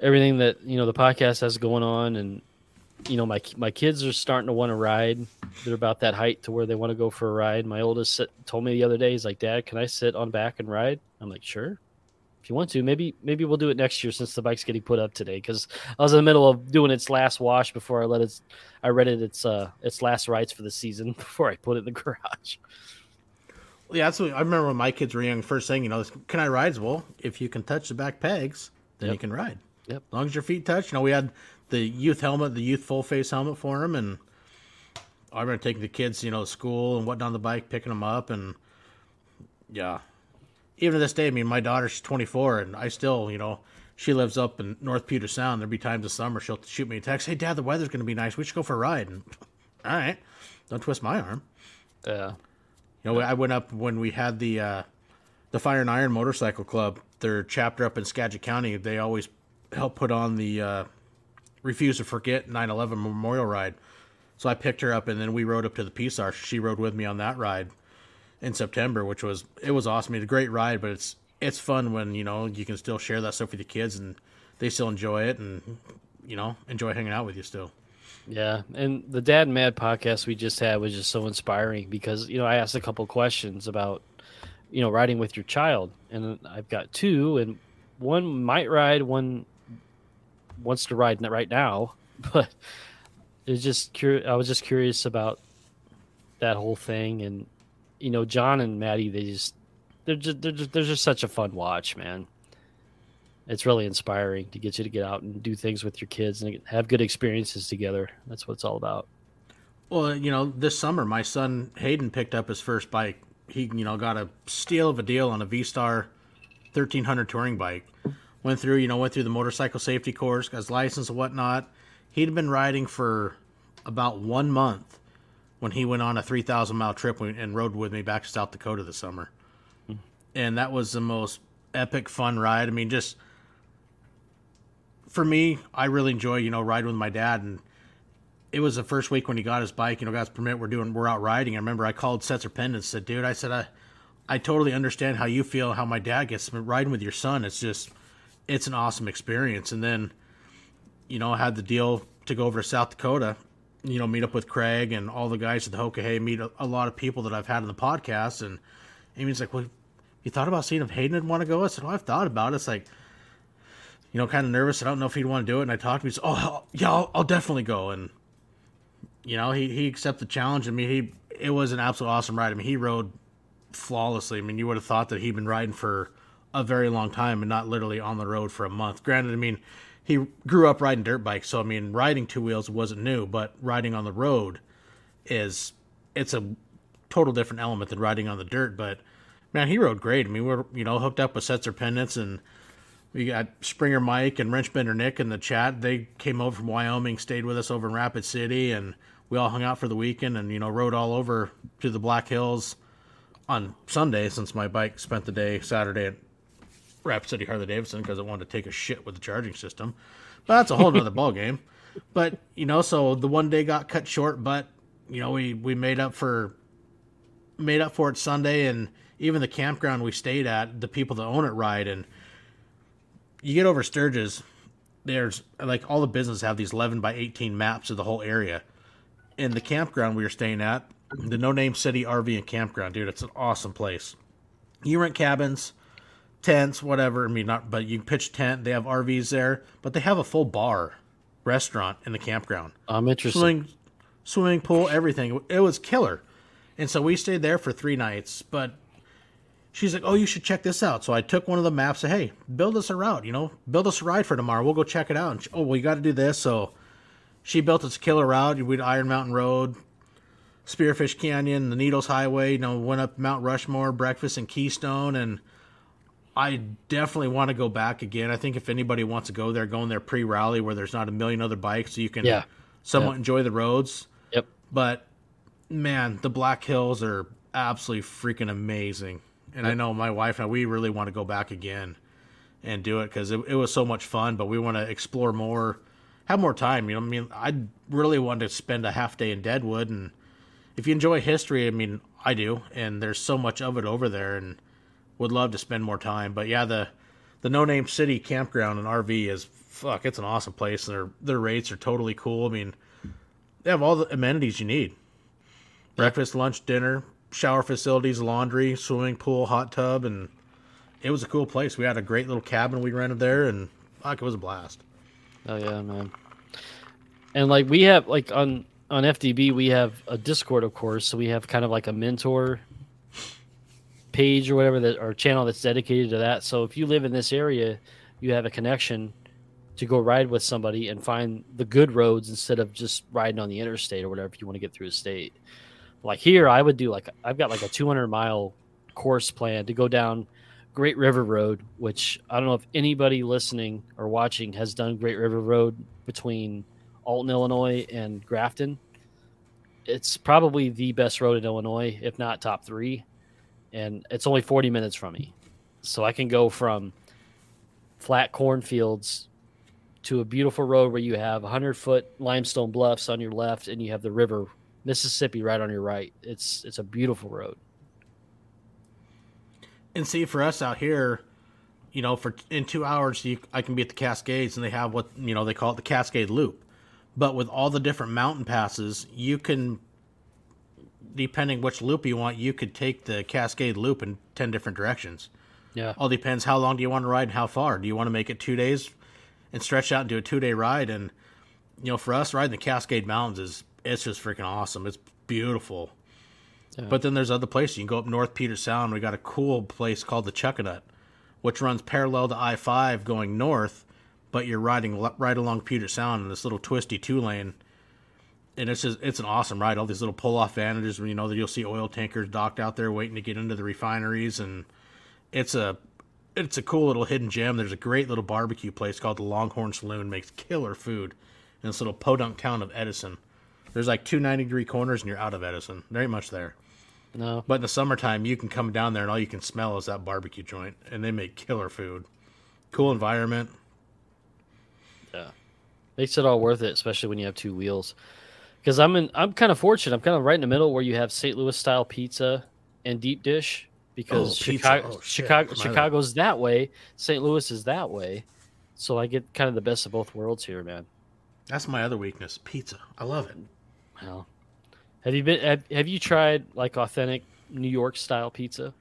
everything that you know the podcast has going on, and you know my my kids are starting to want to ride. They're about that height to where they want to go for a ride. My oldest told me the other day, he's like, "Dad, can I sit on back and ride?" I'm like, "Sure." You want to, maybe maybe we'll do it next year since the bike's getting put up today. Because I was in the middle of doing its last wash before I let it. I read it its uh its last rides for the season before I put it in the garage. Yeah, that's what I remember when my kids were young. First thing, you know, can I ride? Well, if you can touch the back pegs, then Yep. you can ride. Yep. As long as your feet touch. You know, we had the youth helmet, the youth full face helmet for them, and I remember taking the kids, you know, to school and whatnot on the bike, picking them up, and yeah. Even to this day, I mean, my daughter, she's 24, and I still, you know, she lives up in North Puget Sound. There'll be times this summer she'll shoot me a text, "Hey, Dad, the weather's going to be nice. We should go for a ride." And all right, don't twist my arm. Yeah. You know, I went up when we had the uh, the Fire and Iron Motorcycle Club, their chapter up in Skagit County. They always help put on the uh, Refuse to Forget 9/11 Memorial Ride. So I picked her up, and then we rode up to the Peace Arch. She rode with me on that ride in September, which was it was awesome. It's a great ride, but it's it's fun when you know you can still share that stuff with your kids, and they still enjoy it, and you know enjoy hanging out with you still. Yeah, and the Dad and Mad podcast we just had was just so inspiring because you know I asked a couple questions about you know riding with your child, and I've got two, and one might ride, one wants to ride right now, but it's just cur- I was just curious about that whole thing, and you know John and Maddie they just they're just they're just, they're just such a fun watch, man. It's really inspiring to get you to get out and do things with your kids and have good experiences together. That's what it's all about. Well, you know, this summer my son Hayden picked up his first bike. He, you know, got a steal of a deal on a V Star 1300 touring bike. Went through, you know, went through the motorcycle safety course, got his license and whatnot. He'd been riding for about one month when he went on a 3,000 mile trip and rode with me back to South Dakota this summer. And that was the most epic fun ride. I mean, just for me, I really enjoy, you know, riding with my dad and it was the first week when he got his bike, you know, got his permit. We're doing, we're out riding. I remember I called Setzer Pendant and said, dude, I said, I, I totally understand how you feel, how my dad gets riding with your son. It's just, it's an awesome experience. And then, you know, I had the deal to go over to South Dakota, you know, meet up with Craig and all the guys at the Hoka meet a, a lot of people that I've had on the podcast. And Amy's like, well, you thought about seeing if Hayden would want to go? I said, well, I've thought about it. It's like, you know, kind of nervous. I don't know if he'd want to do it. And I talked to him. He said, oh, yeah, I'll, I'll definitely go. And, you know, he, he accepted the challenge. I mean, he it was an absolute awesome ride. I mean, he rode flawlessly. I mean, you would have thought that he'd been riding for a very long time and not literally on the road for a month. Granted, I mean, he grew up riding dirt bikes, so I mean, riding two wheels wasn't new, but riding on the road is it's a total different element than riding on the dirt. But man, he rode great. I mean, we're you know hooked up with Setzer pendants and we got Springer Mike and Wrenchbender Nick in the chat. They came over from Wyoming, stayed with us over in Rapid City, and we all hung out for the weekend and, you know, rode all over to the Black Hills on Sunday since my bike spent the day Saturday at Rapid City Harley Davidson because it wanted to take a shit with the charging system. But that's a whole nother ball game. But, you know, so the one day got cut short, but, you know, we, we made up for made up for it Sunday and even the campground we stayed at, the people that own it ride and you get over Sturgis, there's like all the businesses have these 11 by 18 maps of the whole area. In the campground we were staying at, the No Name City RV and Campground, dude, it's an awesome place. You rent cabins, tents, whatever. I mean, not, but you can pitch tent. They have RVs there, but they have a full bar, restaurant in the campground I'm interested. swimming, swimming pool, everything. It was killer. And so we stayed there for three nights. But she's like, "Oh, you should check this out." So I took one of the maps. Said, "Hey, build us a route. You know, build us a ride for tomorrow. We'll go check it out." And she, oh, well, you got to do this. So she built us a killer route. We did Iron Mountain Road, Spearfish Canyon, the Needles Highway. You know, went up Mount Rushmore, breakfast in Keystone, and I definitely want to go back again. I think if anybody wants to go there, go in there pre-rally where there's not a million other bikes, so you can Yeah. somewhat Yeah. enjoy the roads. Yep. But man, the Black Hills are absolutely freaking amazing. And I know my wife and I, we really want to go back again and do it because it, it was so much fun. But we want to explore more, have more time. You know, I mean, I really wanted to spend a half day in Deadwood, and if you enjoy history, I mean, I do, and there's so much of it over there, and would love to spend more time. But yeah, the the No Name City campground and RV is fuck. It's an awesome place, and their their rates are totally cool. I mean, they have all the amenities you need: breakfast, lunch, dinner, shower facilities, laundry, swimming pool, hot tub, and it was a cool place. We had a great little cabin we rented there, and fuck, it was a blast. Oh yeah, man. And like we have like on on FDB we have a Discord, of course. So we have kind of like a mentor page or whatever that or channel that's dedicated to that. So if you live in this area, you have a connection to go ride with somebody and find the good roads instead of just riding on the interstate or whatever if you want to get through a state. Like here, I would do like I've got like a 200 mile course plan to go down Great River Road, which I don't know if anybody listening or watching has done Great River Road between Alton, Illinois, and Grafton. It's probably the best road in Illinois, if not top three. And it's only 40 minutes from me. So I can go from flat cornfields to a beautiful road where you have 100 foot limestone bluffs on your left and you have the river Mississippi right on your right. It's it's a beautiful road. And see, for us out here, you know, for in two hours, you, I can be at the Cascades, and they have what you know they call it the Cascade Loop. But with all the different mountain passes, you can, depending which loop you want, you could take the Cascade Loop in ten different directions. Yeah. All depends how long do you want to ride and how far. Do you want to make it two days and stretch out and do a two day ride? And you know, for us, riding the Cascade Mountains is it's just freaking awesome. It's beautiful. Yeah. But then there's other places. You can go up North Puget Sound. We got a cool place called the Chuckanut, which runs parallel to I five going north, but you're riding right along Puget Sound in this little twisty two lane. And it's just it's an awesome ride. All these little pull off vantages. You know that you'll see oil tankers docked out there waiting to get into the refineries and it's a it's a cool little hidden gem. There's a great little barbecue place called the Longhorn Saloon. Makes killer food in this little podunk town of Edison. There's like two 90 degree corners and you're out of Edison. Very much there. No. But in the summertime, you can come down there and all you can smell is that barbecue joint, and they make killer food. Cool environment. Yeah, makes it all worth it, especially when you have two wheels. Because I'm in, I'm kind of fortunate. I'm kind of right in the middle where you have St. Louis style pizza and deep dish because oh, oh Chicago, oh, Chicago, Chicago's that way, St. Louis is that way. So I get kind of the best of both worlds here, man. That's my other weakness, pizza. I love it. Well, have you been? Have, have you tried like authentic New York style pizza?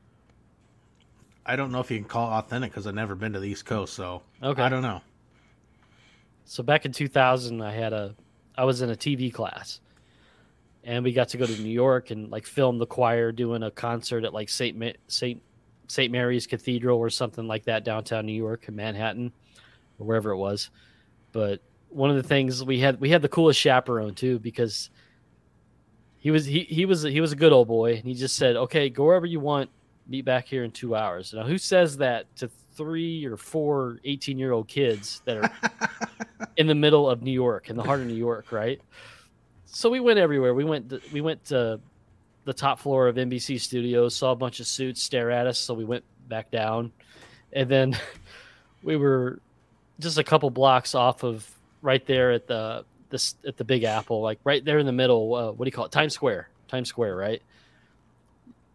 I don't know if you can call it authentic because I've never been to the East Coast, so okay. I don't know. So back in 2000, I had a, I was in a TV class, and we got to go to New York and like film the choir doing a concert at like Saint Ma- Saint Saint Mary's Cathedral or something like that downtown New York in Manhattan, or wherever it was. But one of the things we had we had the coolest chaperone too because he was he, he was he was a good old boy and he just said okay go wherever you want meet back here in two hours now who says that to three or four 18 year old kids that are in the middle of new york in the heart of new york right so we went everywhere we went to, we went to the top floor of nbc studios saw a bunch of suits stare at us so we went back down and then we were just a couple blocks off of right there at the this at the Big Apple, like right there in the middle. Uh, what do you call it? Times Square. Times Square, right?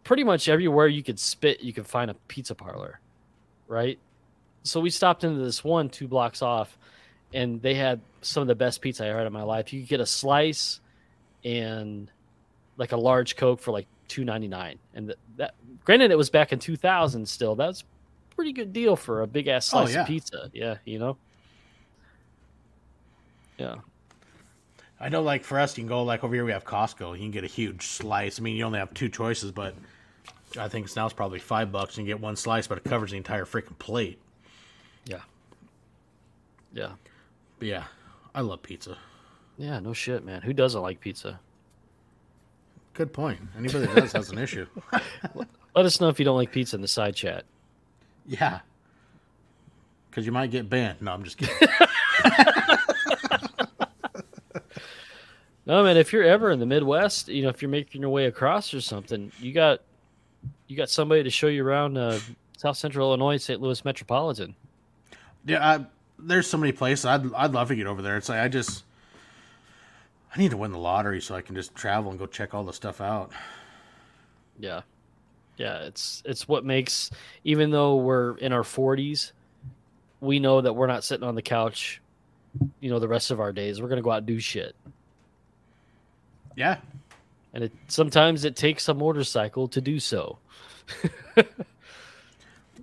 Pretty much everywhere you could spit, you could find a pizza parlor, right? So we stopped into this one two blocks off, and they had some of the best pizza I ever had in my life. You could get a slice and like a large Coke for like two ninety nine, and that, that granted it was back in two thousand. Still, that's pretty good deal for a big ass oh, slice oh, yeah. of pizza. Yeah, you know. Yeah. I know, like for us, you can go like over here. We have Costco. You can get a huge slice. I mean, you only have two choices, but I think now it's probably five bucks and you get one slice, but it covers the entire freaking plate. Yeah. Yeah. Yeah, I love pizza. Yeah, no shit, man. Who doesn't like pizza? Good point. Anybody that does has an issue. Let us know if you don't like pizza in the side chat. Yeah. Because you might get banned. No, I'm just kidding. No, man. If you're ever in the Midwest, you know, if you're making your way across or something, you got you got somebody to show you around uh, South Central Illinois, St. Louis metropolitan. Yeah, I, there's so many places. I'd I'd love to get over there. It's like I just I need to win the lottery so I can just travel and go check all the stuff out. Yeah. Yeah, it's it's what makes even though we're in our 40s, we know that we're not sitting on the couch, you know, the rest of our days. We're going to go out and do shit. Yeah. And it sometimes it takes a motorcycle to do so.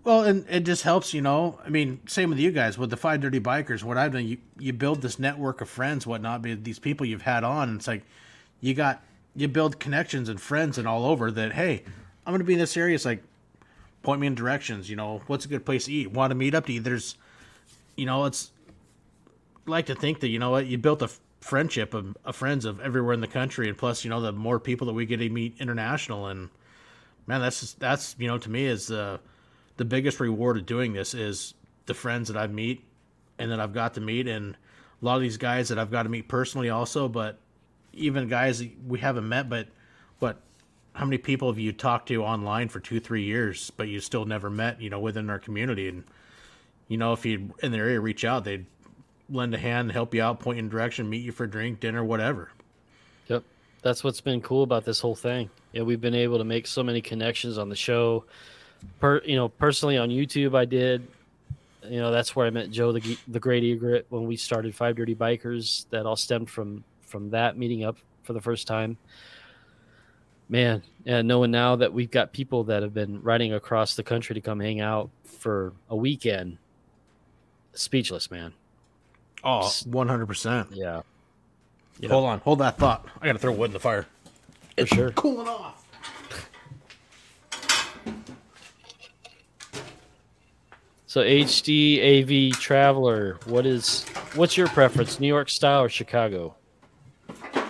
Well, and it just helps, you know. I mean, same with you guys with the Five Dirty Bikers. What I've done, you you build this network of friends, whatnot. Be these people you've had on. It's like you got you build connections and friends and all over that. Hey, I'm gonna be in this area. It's like point me in directions. You know, what's a good place to eat? Want to meet up to eat? There's, you know, it's like to think that you know what you built a friendship of, friends of everywhere in the country, and plus, you know, the more people that we get to meet international, and man, that's just, that's you know to me is the the biggest reward of doing this is the friends that I meet and that I've got to meet, and a lot of these guys that I've got to meet personally also, but even guys we haven't met, but what how many people have you talked to online for two three years but you still never met you know within our community and you know if you in the area reach out they'd lend a hand help you out point you in direction meet you for a drink dinner whatever Yep. That's what's been cool about this whole thing. Yeah, we've been able to make so many connections on the show. Per, you know, personally on YouTube, I did. You know, that's where I met Joe the the Great Egret when we started Five Dirty Bikers. That all stemmed from from that meeting up for the first time. Man, and knowing now that we've got people that have been riding across the country to come hang out for a weekend, speechless, man. oh 100% Yeah, Yeah. hold on hold that thought i gotta throw wood in the fire for sure. cooling off So HD AV Traveler, what is what's your preference, New York style or Chicago? I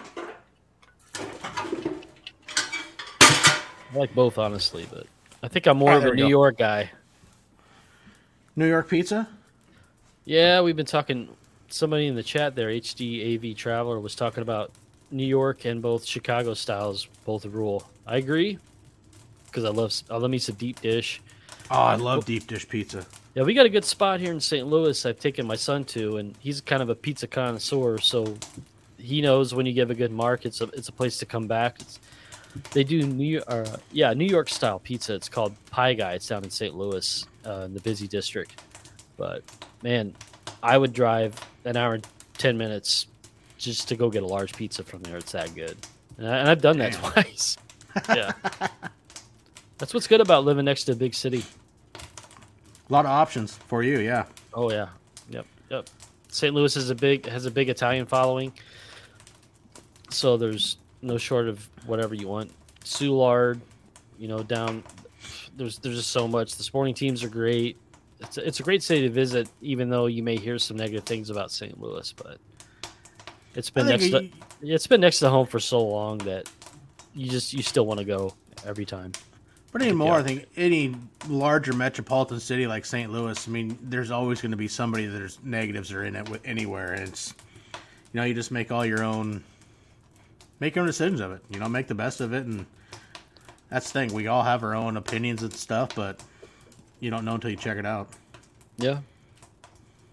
like both honestly, but I think I'm more Ah, of a New go. York guy. new york pizza Yeah, we've been talking somebody in the chat there, HD AV Traveler was talking about New York and both Chicago styles both rule. I agree. Because I love I love me some deep dish. oh i love deep dish pizza Yeah, we got a good spot here in St. Louis. I've taken my son to, and he's kind of a pizza connoisseur, so he knows when you give a good mark, it's a it's a place to come back. It's, they do New uh, yeah New York style pizza. It's called Pie Guy. It's down in St. Louis, uh, in the busy district. But man, I would drive an hour and ten minutes just to go get a large pizza from there. It's that good, and, I, and I've done that twice. Yeah, that's what's good about living next to a big city. A lot of options for you yeah Oh yeah, yep, yep. St. Louis is a big has a big Italian following, so there's no short of whatever you want. Soulard, you know, down there's there's just so much. The sporting teams are great. It's a, it's a great city to visit, even though you may hear some negative things about St. Louis, but it's been next to, it's been next to home for so long that you just you still want to go every time. But anymore, Yeah. I think any larger metropolitan city like St. Louis, I mean, there's always going to be somebody that there's negatives are in it with anywhere, and it's you know you just make all your own, make your own decisions of it. You know, make the best of it, and that's the thing. We all have our own opinions and stuff, but you don't know until you check it out. Yeah.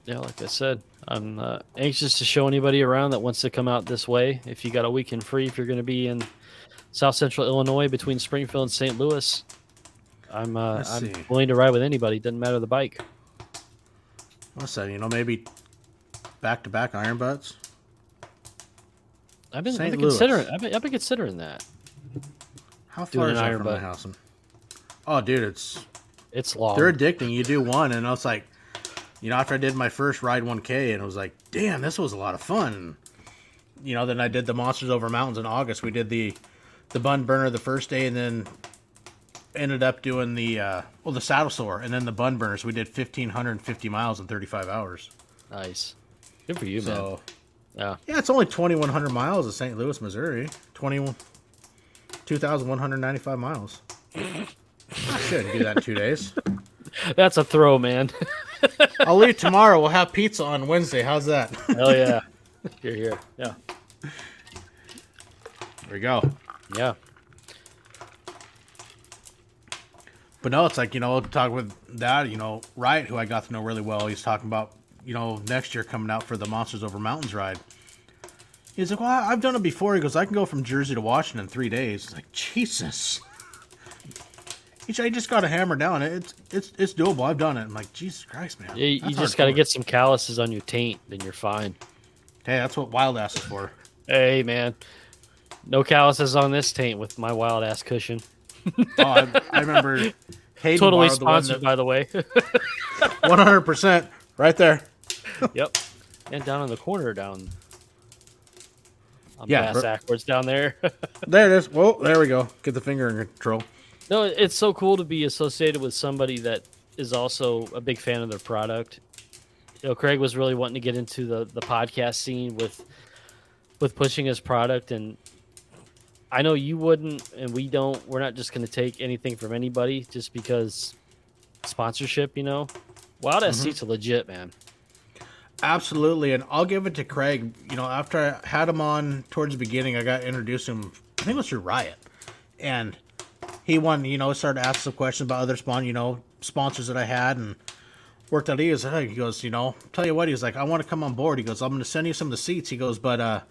Yeah, like I said, I'm uh, anxious to show anybody around that wants to come out this way. If you got a weekend free, if you're going to be in South Central Illinois between Springfield and St. Louis, I'm uh, I'm see. willing to ride with anybody. Doesn't matter the bike. What's that? You know, maybe back to back iron butts. I've been, I've been Louis. considering. I've been, I've been considering that. How far an is that from my butt. house? Oh, dude, it's It's long. they're addicting. You do one, and I was like, you know, after I did my first ride 1K, and it was like, damn, this was a lot of fun. You know, then I did the Monsters Over Mountains in August. We did the the bun burner the first day, and then ended up doing the uh, well the saddle sore, and then the bun burners. We did 1,550 miles in 35 hours. nice. Good for you, man. Yeah. yeah, it's only 2,100 miles of St. Louis, Missouri. 21 2,195 miles. I should do that in two days. That's a throw, man. I'll leave tomorrow. We'll have pizza on Wednesday. How's that? Hell yeah. You're here. Yeah. There we go. Yeah. But no, it's like, you know, talk with Dad, you know, Wright, who I got to know really well. He's talking about, you know, next year coming out for the Monsters Over Mountains ride. He's like, well, I- I've done it before. He goes, I can go from Jersey to Washington in three days. It's like, Jesus. He said, I just got to hammer down. It's it's it's doable. I've done it. I'm like, Jesus Christ, man. You, you just got to get some calluses on your taint, then you're fine. Hey, that's what wild ass is for. Hey, man. No calluses on this taint with my wild ass cushion. Oh, I, I remember. Hayden Totally borrowed the one sponsored, by the way. 100% right there. yep. And down in the corner, down. On Yeah, backwards down there. There it is. Well, there we go. Get the finger in control. no, it's so cool to be associated with somebody that is also a big fan of their product. You know, Craig was really wanting to get into the the podcast scene with with pushing his product, and I know you wouldn't, and we don't. We're not just going to take anything from anybody just because sponsorship. You know, Wild Seats are legit, man. Absolutely, and I'll give it to Craig. You know, after I had him on towards the beginning, I got introduced to him. I think it was through Riot, and he won. You know, started asking some questions about other spawn. You know, sponsors that I had, and worked out. He was, he goes, you know, tell you what, he's like, I want to come on board. He goes, I'm going to send you some of the seats. He goes, but uh,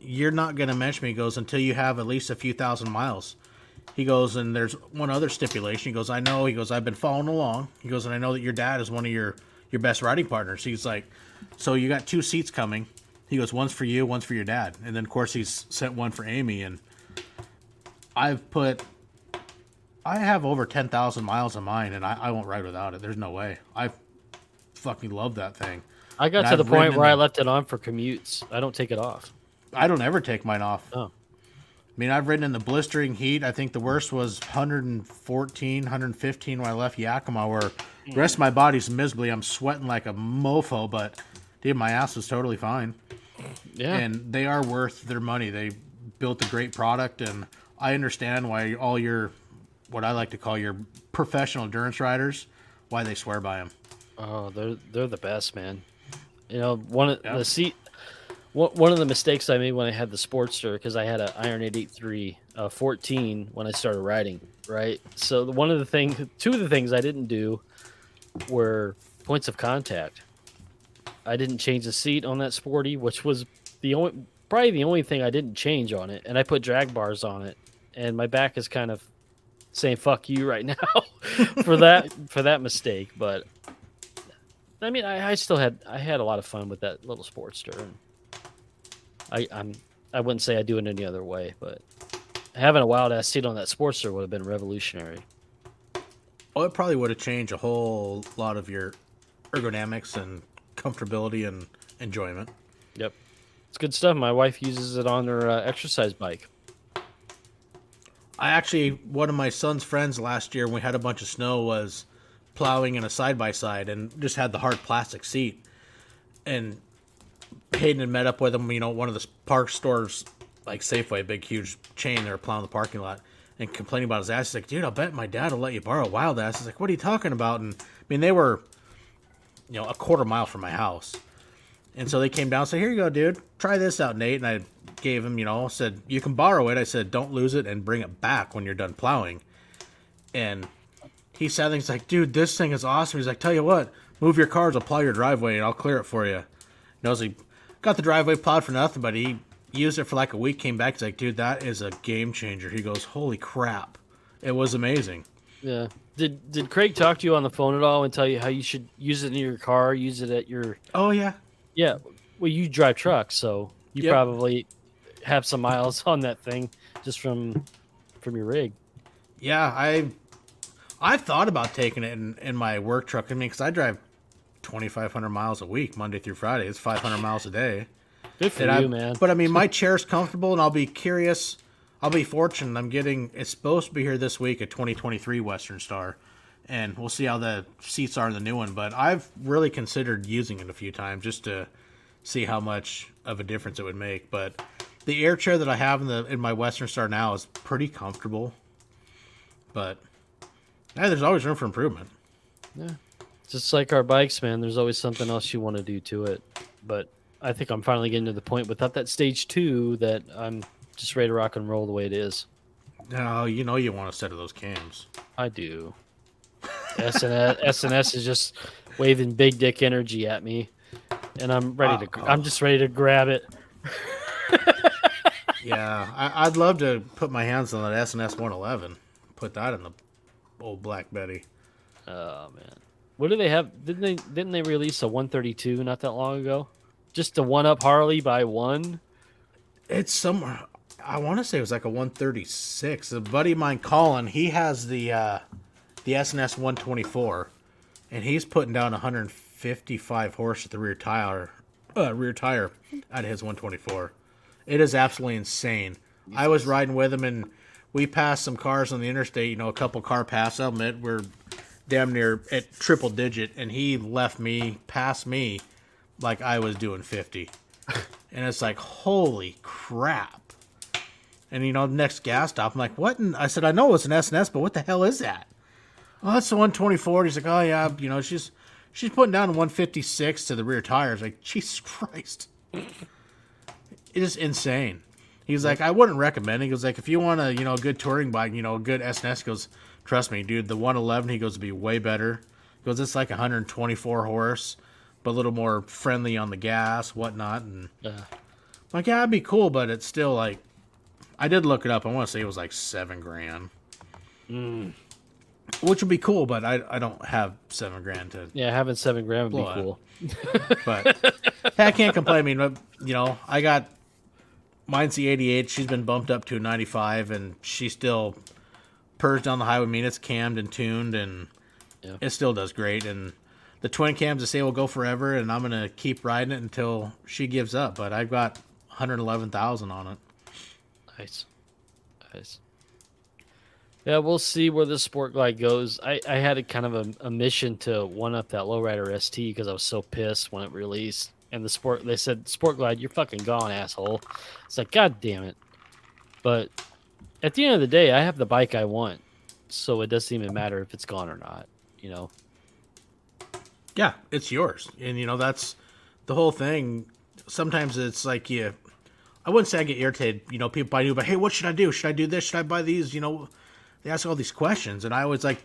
you're not going to mention me. He goes until you have at least a few thousand miles. He goes, and there's one other stipulation. He goes, I know. He goes, I've been following along. He goes, and I know that your dad is one of your your best riding partners. He's like, so you got two seats coming. He goes, one's for you, one's for your dad, and then of course he's sent one for Amy. And I've put, I have over ten thousand miles on mine, and I, I won't ride without it. There's no way. I fucking love that thing. I got And to the I've point where I left it on for commutes. I don't take it off. I don't ever take mine off. Oh. I mean, I've ridden in the blistering heat. I think the worst was 114, 115 when I left Yakima, where the rest of my body's miserably. I'm sweating like a mofo, but dude, my ass was totally fine. Yeah. And they are worth their money. They built a great product, and I understand why all your, what I like to call your professional endurance riders, why they swear by them. Oh, they're they're the best, man. You know, one of Yeah. the seat. One of the mistakes I made when I had the Sportster because I had an Iron 883 uh, 14 when I started riding, right? So one of the things, two of the things I didn't do were points of contact. I didn't change the seat on that Sporty, which was the only probably the only thing I didn't change on it, and I put drag bars on it, and my back is kind of saying "fuck you" right now for that for that mistake, but I mean, I, I still had I had a lot of fun with that little Sportster, and I I'm I wouldn't say I do it any other way, but having a wild ass seat on that Sportster would have been revolutionary. Oh, it probably would have changed a whole lot of your ergonomics and comfortability and enjoyment. Yep, it's good stuff. My wife uses it on her uh, exercise bike. I actually, one of my son's friends last year when we had a bunch of snow was plowing in a side by side and just had the hard plastic seat. And Hayden had met up with him, you know, one of the park stores, like Safeway, big, huge chain. They were plowing the parking lot and complaining about his ass. He's like, dude, I'll bet my dad will let you borrow wild ass. He's like, what are you talking about? And I mean, they were, you know, a quarter mile from my house. And so they came down and said, Here you go, dude. Try this out, Nate. And I gave him, you know, said, You can borrow it. I said, Don't lose it and bring it back when you're done plowing. And he said things like, Dude, this thing is awesome. He's like, Tell you what, move your cars, I'll plow your driveway and I'll clear it for you. You know, so he got the driveway plowed for nothing, but he used it for like a week, came back. He's like, Dude, that is a game changer. He goes, Holy crap. It was amazing. Yeah. Did Did Craig talk to you on the phone at all and tell you how you should use it in your car? Use it at your Oh, yeah. yeah. Well, you drive trucks, so you Yep. probably have some miles on that thing just from from your rig. Yeah, I I've thought about taking it in, in my work truck. I mean, because I drive 2,500 miles a week, Monday through Friday. It's 500 miles a day. Good for And you, I, man. But I mean, my chair's comfortable, and I'll be curious. I'll be fortunate. I'm getting. It's supposed to be here this week, a 2023 Western Star, and we'll see how the seats are in the new one. But I've really considered using it a few times just to see how much of a difference it would make. But the air chair that I have in the in my Western Star now is pretty comfortable. But yeah, there's always room for improvement. Just like our bikes, man. There's always something else you want to do to it. But I think I'm finally getting to the point without that stage two that I'm just ready to rock and roll the way it is. No, you know you want a set of those cams. I do. S&S S&S is just waving big dick energy at me, and I'm ready to. Oh, I'm just ready to grab it. yeah, I, I'd love to put my hands on that S&S 111. Put that in the old Black Betty. Oh man, what do they have? Didn't they didn't they release a 132 not that long ago? Just to one up Harley by one. It's somewhere. I want to say it was like a 136. A buddy of mine, Colin, he has the uh, the S&S 124, and he's putting down 155 horse at the rear tire, uh, rear tire out of his 124. It is absolutely insane. I was riding with him, and we passed some cars on the interstate. You know, a couple car pass. I'll admit we're damn near at triple digit, and he left me past me like I was doing 50. and it's like, holy crap. And you know, next gas stop, I'm like, what? And I said, I know it's an S&S, but what the hell is that? Oh, that's the 124. He's like, oh yeah, you know, she's she's putting down 156 to the rear tires. Like, Jesus Christ, it is insane. He's like, I wouldn't recommend. It. He goes like, if you want a you know a good touring bike, you know, a good S&S, he goes, trust me, dude, the 111, he goes, to be way better. He goes, it's like 124 horse, but a little more friendly on the gas, whatnot, and. Uh, like, yeah, it'd be cool, but it's still like I did look it up. I want to say it was like seven grand, mm. which would be cool. But I I don't have seven grand to. Yeah, having seven grand would be cool. but I can't complain. I mean, you know, I got mine's the 88. She's been bumped up to 95, and she still purrs down the highway. I mean, it's cammed and tuned, and yeah. it still does great. And the twin cams, I say, will go forever, and I'm gonna keep riding it until she gives up. But I've got 111,000 on it. Nice. Nice. Yeah, we'll see where the Sport Glide goes. I, I had a kind of a, a mission to one up that Lowrider ST because I was so pissed when it released. And the sport, they said, Sport Glide, you're fucking gone, asshole. It's like, God damn it. But at the end of the day, I have the bike I want. So it doesn't even matter if it's gone or not, you know? Yeah, it's yours. And, you know, that's the whole thing. Sometimes it's like you I wouldn't say I get irritated. You know, people buy new, but hey, what should I do? Should I do this? Should I buy these? You know, they ask all these questions, and I always like,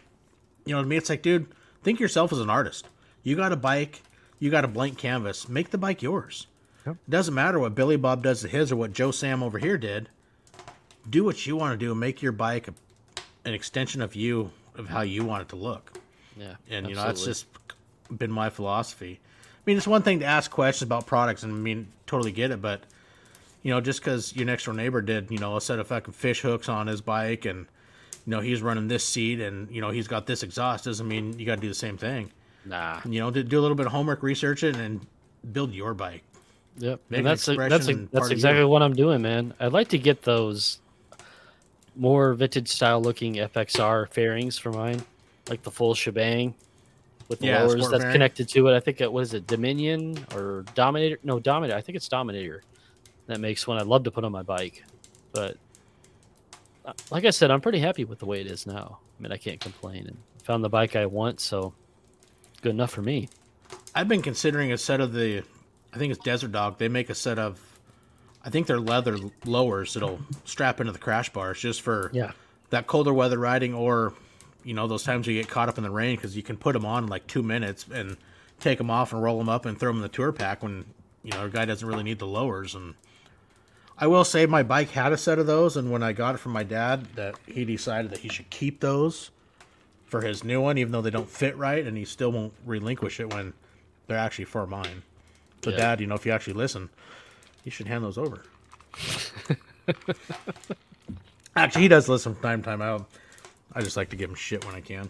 you know, to me, it's like, dude, think yourself as an artist. You got a bike, you got a blank canvas. Make the bike yours. Yep. It doesn't matter what Billy Bob does to his or what Joe Sam over here did. Do what you want to do and make your bike a, an extension of you, of how you want it to look. Yeah, and you know that's just been my philosophy. I mean, it's one thing to ask questions about products, and I mean, totally get it, but you know, just because your next door neighbor did, you know, a set of fucking fish hooks on his bike and, you know, he's running this seat and, you know, he's got this exhaust doesn't mean you got to do the same thing. Nah. You know, do, do a little bit of homework, research it, and build your bike. Yep. And that's a, that's a, that's exactly what I'm doing, man. I'd like to get those more vintage style looking FXR fairings for mine, like the full shebang with the yeah, lowers that's connected to it. I think it was it Dominion or Dominator. No, Dominator. I think it's Dominator that makes one I'd love to put on my bike. But uh, like I said, I'm pretty happy with the way it is now. I mean, I can't complain and found the bike I want, so good enough for me. I've been considering a set of the, I think it's Desert Dog. They make a set of, I think they're leather lowers that'll strap into the crash bars just for yeah that colder weather riding or, you know, those times you get caught up in the rain because you can put them on in like two minutes and take them off and roll them up and throw them in the tour pack when you know a guy doesn't really need the lowers and I will say my bike had a set of those, and when I got it from my dad, that he decided that he should keep those for his new one, even though they don't fit right, and he still won't relinquish it when they're actually for mine. So, yeah. Dad, you know, if you actually listen, you should hand those over. actually, he does listen from time to time. I, I just like to give him shit when I can.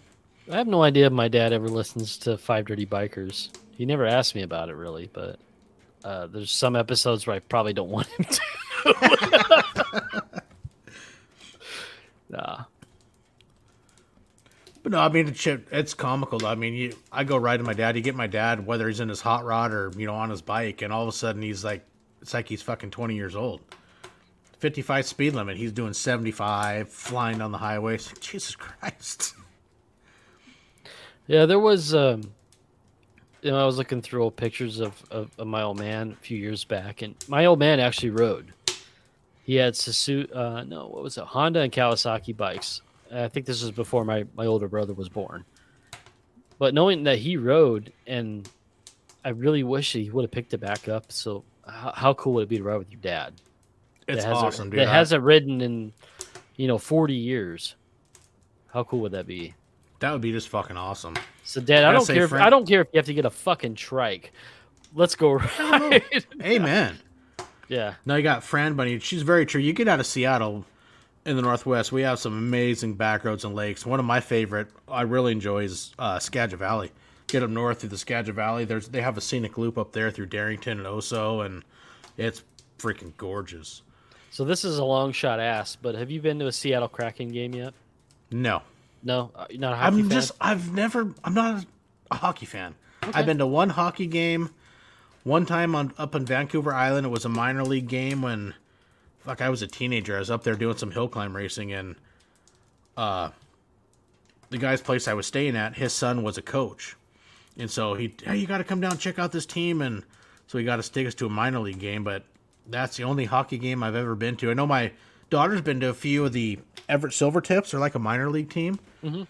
I have no idea if my dad ever listens to Five Dirty Bikers. He never asked me about it, really, but uh, there's some episodes where I probably don't want him to. nah. But no, I mean it's, it's comical. I mean, you, I go ride with my dad. You get my dad, whether he's in his hot rod or you know on his bike, and all of a sudden he's like, it's like he's fucking twenty years old. Fifty-five speed limit. He's doing seventy-five, flying down the highway. Like, Jesus Christ. Yeah, there was. Um, you know, I was looking through old pictures of, of, of my old man a few years back, and my old man actually rode. He had Suzuki, uh, no, what was it? Honda and Kawasaki bikes. I think this was before my, my older brother was born. But knowing that he rode, and I really wish he would have picked it back up. So, how, how cool would it be to ride with your dad? It's awesome, dude. That I- hasn't ridden in, you know, forty years. How cool would that be? that would be just fucking awesome. So, Dad, I Gotta don't care. If, I don't care if you have to get a fucking trike. Let's go ride. Amen. yeah, Now you got Fran Bunny. She's very true. You get out of Seattle in the Northwest, we have some amazing back roads and lakes. One of my favorite I really enjoy is uh, Skagit Valley. Get up north through the Skagit Valley. There's they have a scenic loop up there through Darrington and Oso, and it's freaking gorgeous. So this is a long shot ass, but have you been to a Seattle Kraken game yet? No, No, Uh, you're not a hockey I'm fan? just I've never I'm not a hockey fan. I've been to one hockey game, one time on up in Vancouver Island. It was a minor league game when, fuck, I was a teenager. I was up there doing some hill climb racing, and uh, the guy's place I was staying at, his son was a coach, and so he, hey, you got to come down and check out this team, and so he got to take us to a minor league game. But that's the only hockey game I've ever been to. I know my daughter's been to a few of the Everett Silvertips. They're like a minor league team mm-hmm.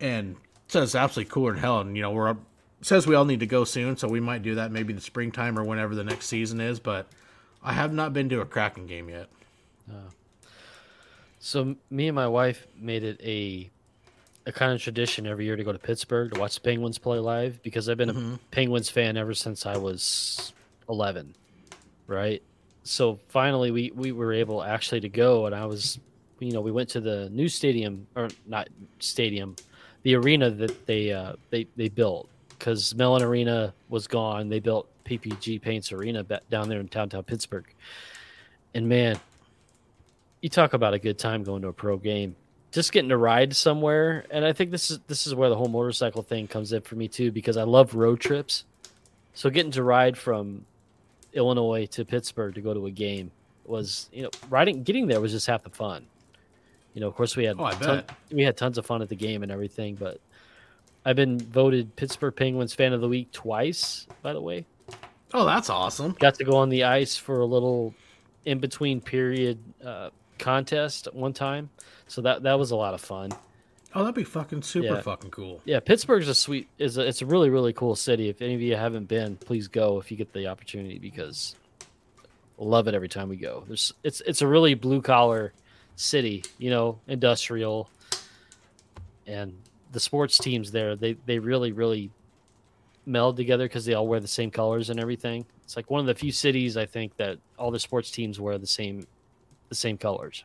and says it's absolutely cooler than hell. And you know, we're up, says we all need to go soon, so we might do that maybe the springtime or whenever the next season is. But I have not been to a Kraken game yet. Uh, so me and my wife made it a a kind of tradition every year to go to Pittsburgh to watch the Penguins play live because I've been a Penguins fan ever since I was 11, right? So finally we we were able actually to go and I was you know, we went to the new stadium or not stadium, the arena that they uh they they built cuz Mellon Arena was gone. They built PPG Paints Arena down there in downtown Pittsburgh. And man, you talk about a good time going to a pro game just getting to ride somewhere. And i think this is this is where the whole motorcycle thing comes in for me too because i love road trips. So getting to ride from illinois to pittsburgh to go to a game was you know riding getting there was just half the fun. You know of course we had Oh, ton- we had tons of fun at the game and everything but i've been voted pittsburgh penguins fan of the week twice by the way. Oh, that's awesome. got to go on the ice for a little in between period uh, contest one time so that that was a lot of fun. Oh, that'd be fucking super Yeah. fucking cool. yeah pittsburgh's a sweet is a, it's a really really cool city. If any of you haven't been please go if you get the opportunity because I love it every time we go. There's it's it's a really blue collar city you know industrial. And the sports teams there they they really really meld together because they all wear the same colors and everything. It's like one of the few cities i think that all the sports teams wear the same the same colors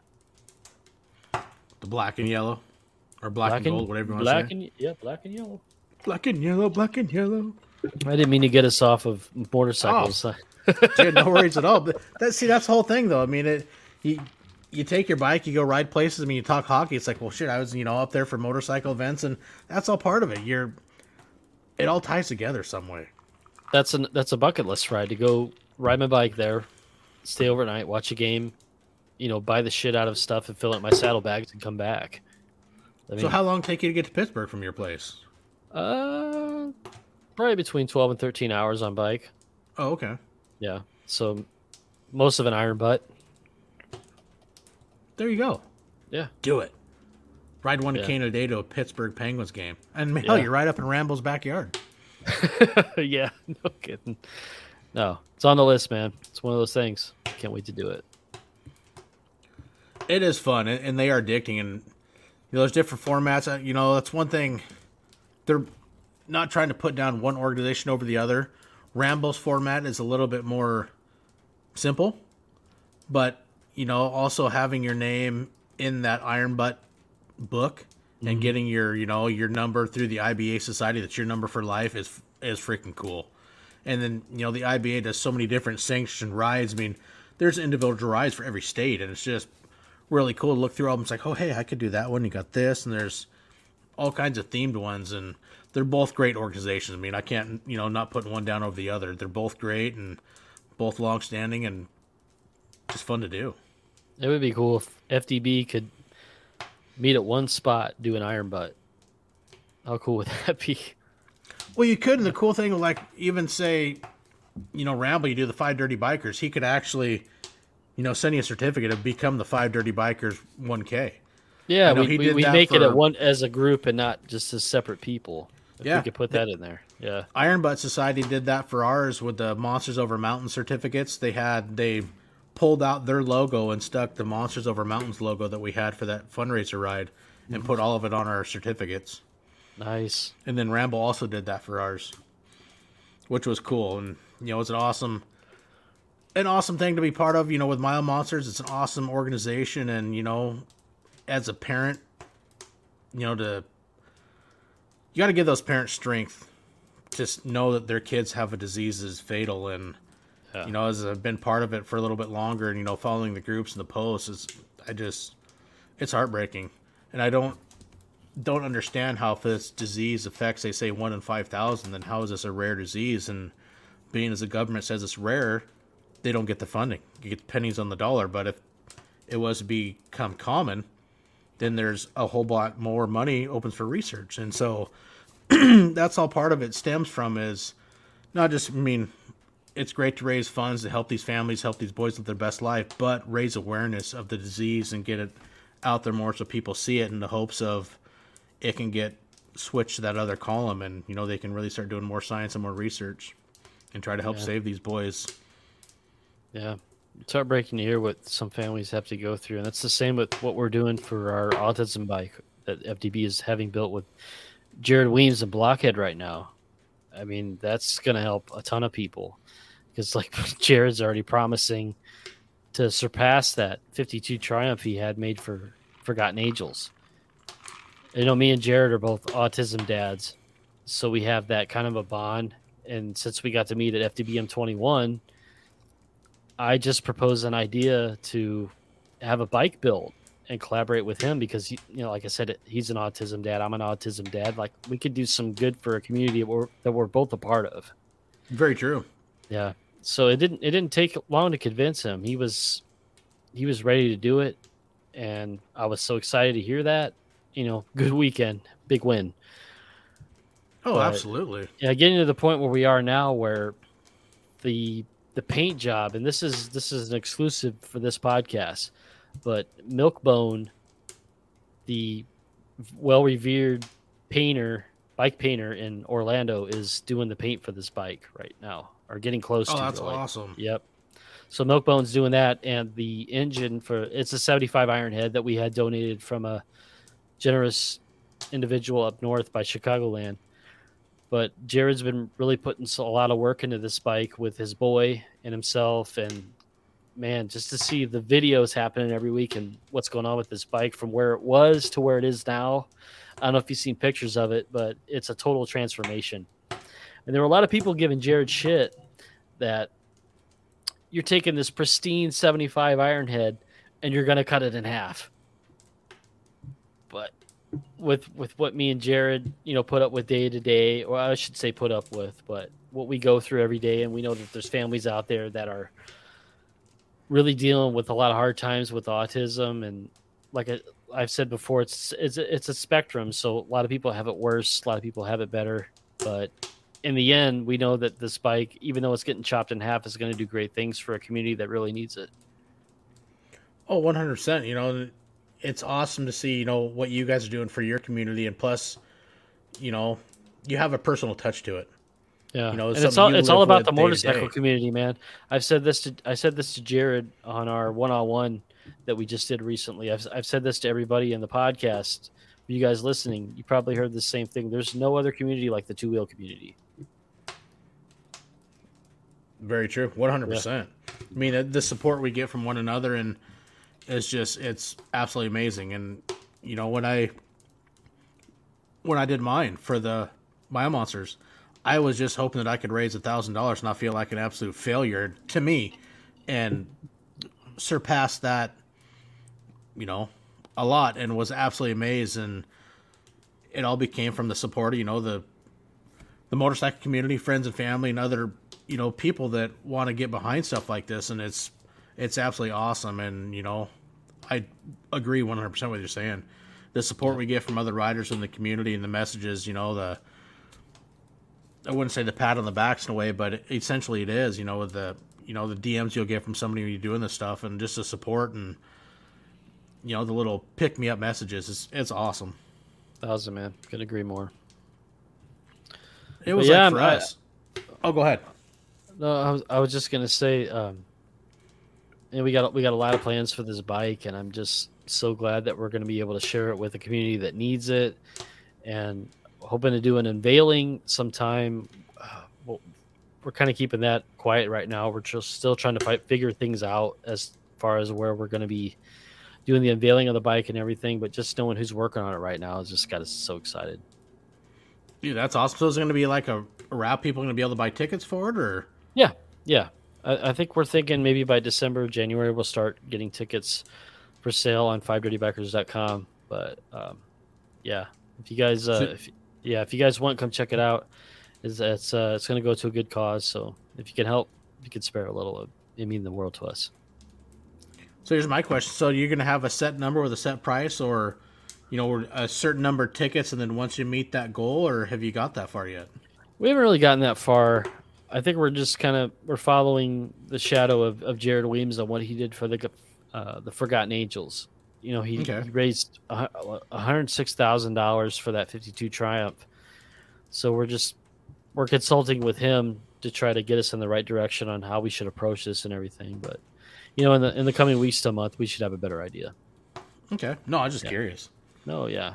The black and yellow, or black, and gold, whatever you want to black say. and yeah black and yellow black and yellow, black and yellow. I didn't mean to get us off of motorcycles. Oh. Dude, no worries at all. But that see, that's the whole thing, though. I mean, it you you take your bike, you go ride places. I mean, you talk hockey. It's like, well, shit, I was you know up there for motorcycle events, and that's all part of it. You're it all ties together some way. That's an that's a bucket list ride to go ride my bike there, stay overnight, watch a game, you know, buy the shit out of stuff and fill up my saddlebags and come back. I mean, So, how long take you to get to Pittsburgh from your place? uh, probably between twelve and thirteen hours on bike. Oh, okay. Yeah, so most of an iron butt. There you go. Yeah, Do it. Ride one Yeah. cane a day to a Pittsburgh Penguins game, and hell, Yeah. you're right up in Ramble's backyard. yeah, no kidding. No, it's on the list, man. It's one of those things. Can't wait to do it. It is fun, and, they are addicting. And you know, there's different formats. Uh, You know, that's one thing. They're not trying to put down one organization over the other. Ramble's format is a little bit more simple, but you know, also having your name in that Iron Butt book and getting your you know your number through the IBA Society that's your number for life is is freaking cool. And then you know the IBA does so many different sanctioned rides. I mean, there's individual rides for every state, and it's just really cool to look through all of them. It's like, oh hey, I could do that one. You got this, and there's all kinds of themed ones, and they're both great organizations. I mean, I can't you know not putting one down over the other. They're both great and both long standing and just fun to do. It would be cool if FDB could meet at one spot, do an iron butt. How cool would that be? Well, you could, and the cool thing, would like even say, you know, Ramble, you do the five dirty bikers. He could actually, you know, send you a certificate of become the five dirty bikers one K. Yeah, know we, we, we make it for- at one as a group and not just as separate people. If Yeah. we could put that in there. Yeah. Iron Butt Society did that for ours with the Monsters Over Mountain certificates. They had they pulled out their logo and stuck the Monsters Over Mountains logo that we had for that fundraiser ride and put all of it on our certificates. Nice. And then Ramble also did that for ours, which was cool. And you know, it's an awesome, an awesome thing to be part of. You know, with Mild Monsters, it's an awesome organization, and you know, as a parent, you know, to you got to give those parents strength to know that their kids have a disease that's fatal and Yeah. you know as i've been part of it for a little bit longer and you know following the groups and the posts is i just it's heartbreaking and i don't don't understand how if this disease affects they say one in 5000 then how is this a rare disease and being as the government says it's rare they don't get the funding you get pennies on the dollar but if it was to become common then there's a whole lot more money opens for research and so that's all part of it stems from is not just i mean it's great to raise funds to help these families help these boys live their best life but raise awareness of the disease and get it out there more so people see it in the hopes of it can get switched to that other column and you know they can really start doing more science and more research and try to help Yeah. save these boys Yeah. It's heartbreaking to hear what some families have to go through. And that's the same with what we're doing for our autism bike that FDB is having built with Jared Weems and Blockhead right now. I mean, that's going to help a ton of people because, like, Jared's already promising to surpass that 52 Triumph he had made for Forgotten Angels. You know, me and Jared are both autism dads. So we have that kind of a bond. And since we got to meet at FDBM 21, I just proposed an idea to have a bike build and collaborate with him because you know, like I said, he's an autism dad. I'm an autism dad. Like we could do some good for a community that we're, that we're both a part of. very true Yeah. So it didn't it didn't take long to convince him. He was he was ready to do it, and I was so excited to hear that. You know, good weekend, big win. oh But- absolutely yeah, getting to the point where we are now, where the the paint job, and this is this is an exclusive for this podcast, but Milkbone, the well revered painter, bike painter in Orlando, is doing the paint for this bike right now, or getting close oh to. that's really. awesome Yep. So Milkbone's doing that, and the engine for it's a 75 iron head that we had donated from a generous individual up north by Chicagoland. But Jared's been really putting a lot of work into this bike with his boy and himself, and man, just to see the videos happening every week and what's going on with this bike from where it was to where it is now. I don't know if you've seen pictures of it, but it's a total transformation. And there were a lot of people giving Jared shit that you're taking this pristine 75 Ironhead and you're going to cut it in half. With with what me and Jared, you know, put up with day to day, or I should say put up with, but what we go through every day and we know that there's families out there that are really dealing with a lot of hard times with autism and like I, I've said before it's it's it's a spectrum so a lot of people have it worse a lot of people have it better but in the end, we know that this bike, even though it's getting chopped in half, is going to do great things for a community that really needs it. Oh, 100%. You know, it's awesome to see, you know, what you guys are doing for your community. And plus, you know, you have a personal touch to it. Yeah, You know, it's and it's all it's all about the motorcycle community, man. I've said this to I said this to Jared on our one on one that we just did recently. I've I've said this to everybody in the podcast. You guys listening, you probably heard the same thing. There's no other community like the two wheel community. Very true. 100%. I mean, the support we get from one another and it's just, it's absolutely amazing. And, you know, when I, when I did mine for the Bio Monsters, I was just hoping that I could raise a thousand dollars and not feel like an absolute failure to me and surpass that, you know, a lot and was absolutely amazed. And it all became from the support, you know, the, the motorcycle community, friends and family, and other you know people that want to get behind stuff like this, and it's it's absolutely awesome. And you know, I agree 100 percent with you saying. The support we get from other riders in the community and the messages, you know, the I wouldn't say the pat on the backs in a way, but essentially it is. You know, with the you know the DMs you'll get from somebody when you're doing this stuff, and just the support and you know the little pick me up messages. It's it's awesome. Thousand man, could agree more. It was yeah, like for I- us. Oh, go ahead. No, I was I was just gonna say, um, and we got we got a lot of plans for this bike, and I'm just so glad that we're going to be able to share it with a community that needs it, and hoping to do an unveiling sometime. Uh, well, we're kind of keeping that quiet right now. We're just still trying to fight, figure things out as far as where we're going to be doing the unveiling of the bike and everything. But just knowing who's working on it right now has just got us so excited. Dude, that's awesome. So is it going to be like a, a route people are going to be able to buy tickets for it, or Yeah, yeah. I, I think we're thinking maybe by December, January, we'll start getting tickets for sale on fivedirtybikers.com. But um, yeah, if you guys, uh, if, yeah, if you guys want, come check it out. Is it's uh, it's going to go to a good cause. So if you can help, you can spare a little, it mean the world to us. So here's my question: So you're going to have a set number with a set price, or you know, a certain number of tickets, and then once you meet that goal, or have you got that far yet? We haven't really gotten that far. I think we're just kind of we're following the shadow of, of Jared Weems on what he did for the uh, the Forgotten Angels. You know, he, Okay. he raised a hundred six thousand dollars for that fifty two Triumph. So we're just we're consulting with him to try to get us in the right direction on how we should approach this and everything. But you know, in the in the coming weeks to month, we should have a better idea. Okay, no, I'm just Yeah. curious No, yeah,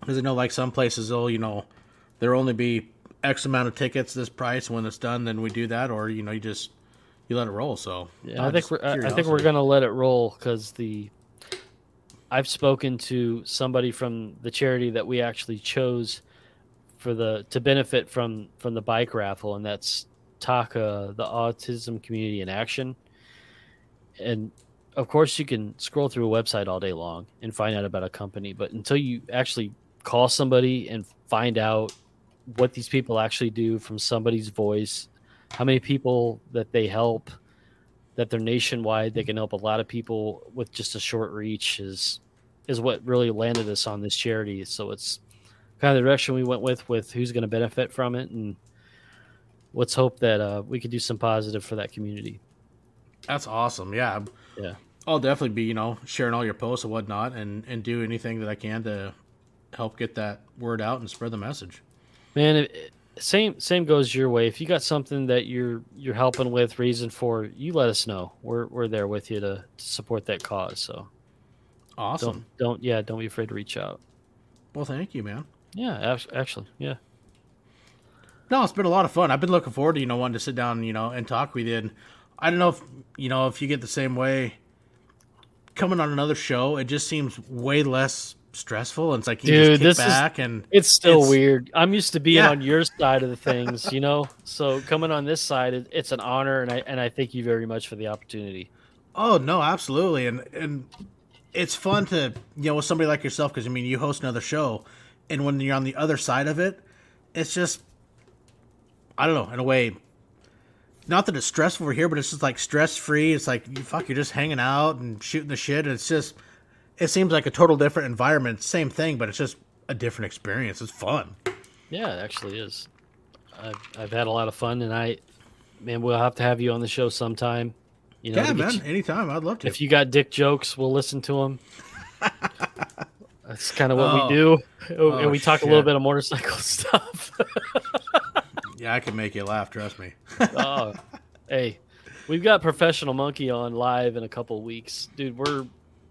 because I know like some places, they'll you know, there'll only be X amount of tickets this price. When it's done, then we do that, or you know, you just you let it roll. So Yeah, I think we're, I I think we're gonna let it roll because the I've spoken to somebody from the charity that we actually chose for the to benefit from from the bike raffle, and that's TACA, the Autism Community in Action. And of course, you can scroll through a website all day long and find out about a company, but until you actually call somebody and find out what these people actually do from somebody's voice, how many people that they help, that they're nationwide, they can help a lot of people with just a short reach is is what really landed us on this charity. So it's kind of the direction we went with with who's going to benefit from it, and let's hope that uh, we could do some positive for that community. That's awesome. Yeah. Yeah. I'll definitely be, you know, sharing all your posts and whatnot and, and do anything that I can to help get that word out and spread the message. Man, it, same same goes your way. If you got something that you're you're helping with, reason for, you let us know. We're we're there with you to, to support that cause. So Awesome. don't don't yeah, don't be afraid to reach out. Well, thank you, man. Yeah, actually, yeah. No, it's been a lot of fun. I've been looking forward to, you know, wanting to sit down, you know, and talk with you. And I don't know if, you know, if you get the same way coming on another show, it just seems way less stressful. And it's like you Dude, this is- back and It's still It's- weird. I'm used to being Yeah. on your side of the things, you know. So coming on this side, it, it's an honor, and I and I thank you very much for the opportunity. Oh no, absolutely, and and it's fun to you know with somebody like yourself because I mean you host another show, and when you're on the other side of it, it's just I don't know in a way. Not that it's stressful over here, but it's just like stress free. It's like you fuck, you're just hanging out and shooting the shit. And it's just it seems like a total different environment. Same thing, but it's just a different experience. It's fun. Yeah, it actually is. I've I've had a lot of fun, and I, man, we'll have to have you on the show sometime. You know, Yeah, man. you- Anytime, I'd love to. if you got dick jokes, we'll listen to them. That's kind of what Oh. we do, Oh, and oh, we talk a little bit of motorcycle stuff. yeah, I can make you laugh. Trust me. oh, hey, we've got professional monkey on live in a couple weeks, dude. We're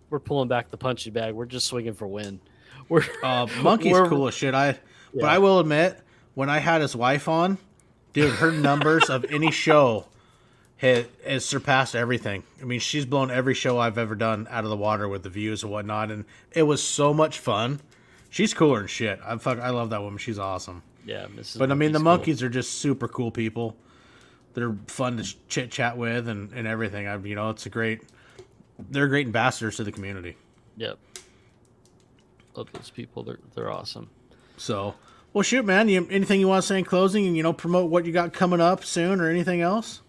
we're pulling back the punching bag. We're just swinging for win. We're Uh, Monkey's We're- cool as shit. I, but I will admit, when I had his wife on, dude, her numbers of any show has, has surpassed everything. I mean, she's blown every show I've ever done out of the water with the views and whatnot, and it was so much fun. She's cooler than shit. I fuck, I love that woman. She's awesome. yeah, Mrs. But I mean, the Monkey's cool. are just super cool people. They're fun to chit chat with and, and everything. I, you know, it's a great. They're great ambassadors to the community. Yep. Love those people. They're they're awesome. So, well, shoot, man. You, anything you want to say in closing, and you know, promote what you got coming up soon, or anything else?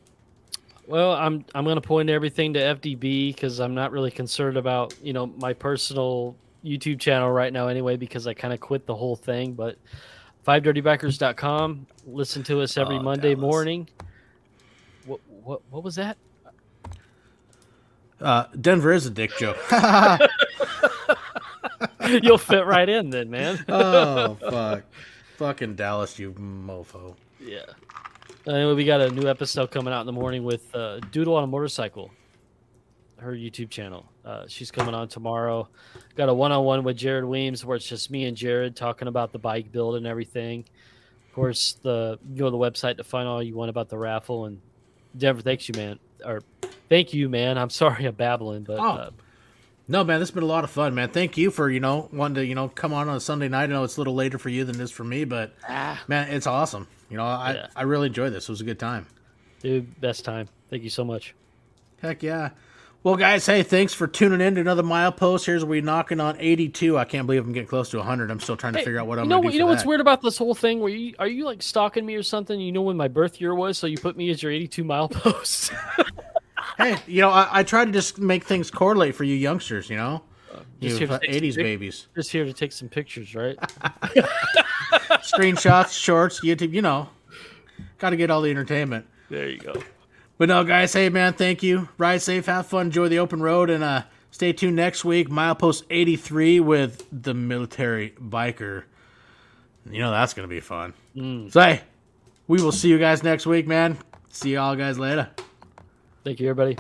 Well, I'm I'm gonna point everything to FDB because I'm not really concerned about you know my personal YouTube channel right now anyway because I kind of quit the whole thing. But fivedirtybikers.com. Listen to us every Oh, Monday Dallas. morning. What what what was that? Uh, Denver is a dick joke. You'll fit right in then, man. oh fuck, fucking Dallas, you mofo. yeah. Anyway, we got a new episode coming out in the morning with uh, Doodle on a motorcycle. Her YouTube channel. Uh, she's coming on tomorrow. Got a one-on-one with Jared Weems where it's just me and Jared talking about the bike build and everything. Of course, the you go to the website to find all you want about the raffle. And Denver, thanks you, man. Or thank you, man. I'm sorry I'm babbling, but Oh. uh, No, man, this has been a lot of fun, man. Thank you for you know wanting to you know come on on a Sunday night. I know it's a little later for you than it is for me, but man, it's awesome. You know, I Yeah. I really enjoyed this. It was a good time. dude, best time. Thank you so much. Heck yeah. Well, guys, hey, thanks for tuning in to another milepost. Here's we knocking on 82. I can't believe I'm getting close to 100. I'm still trying to Hey, figure out what I'm you know going to do. You know what's that. weird about this whole thing? Where you are you like stalking me or something? You know when my birth year was, so you put me as your 82 mile post. Hey, you know, I, I try to just make things correlate for you youngsters. You know, uh, you just here to 80s babies, Just here to take some pictures, right? screenshots, shorts, YouTube. You know, got to get all the entertainment. there you go. But no, guys, hey man, thank you. Ride safe, have fun, enjoy the open road, and uh, stay tuned next week. Milepost 83 with the military biker. You know that's gonna be fun. So hey, we will see you guys next week, man. See y'all guys later. Thank you, everybody.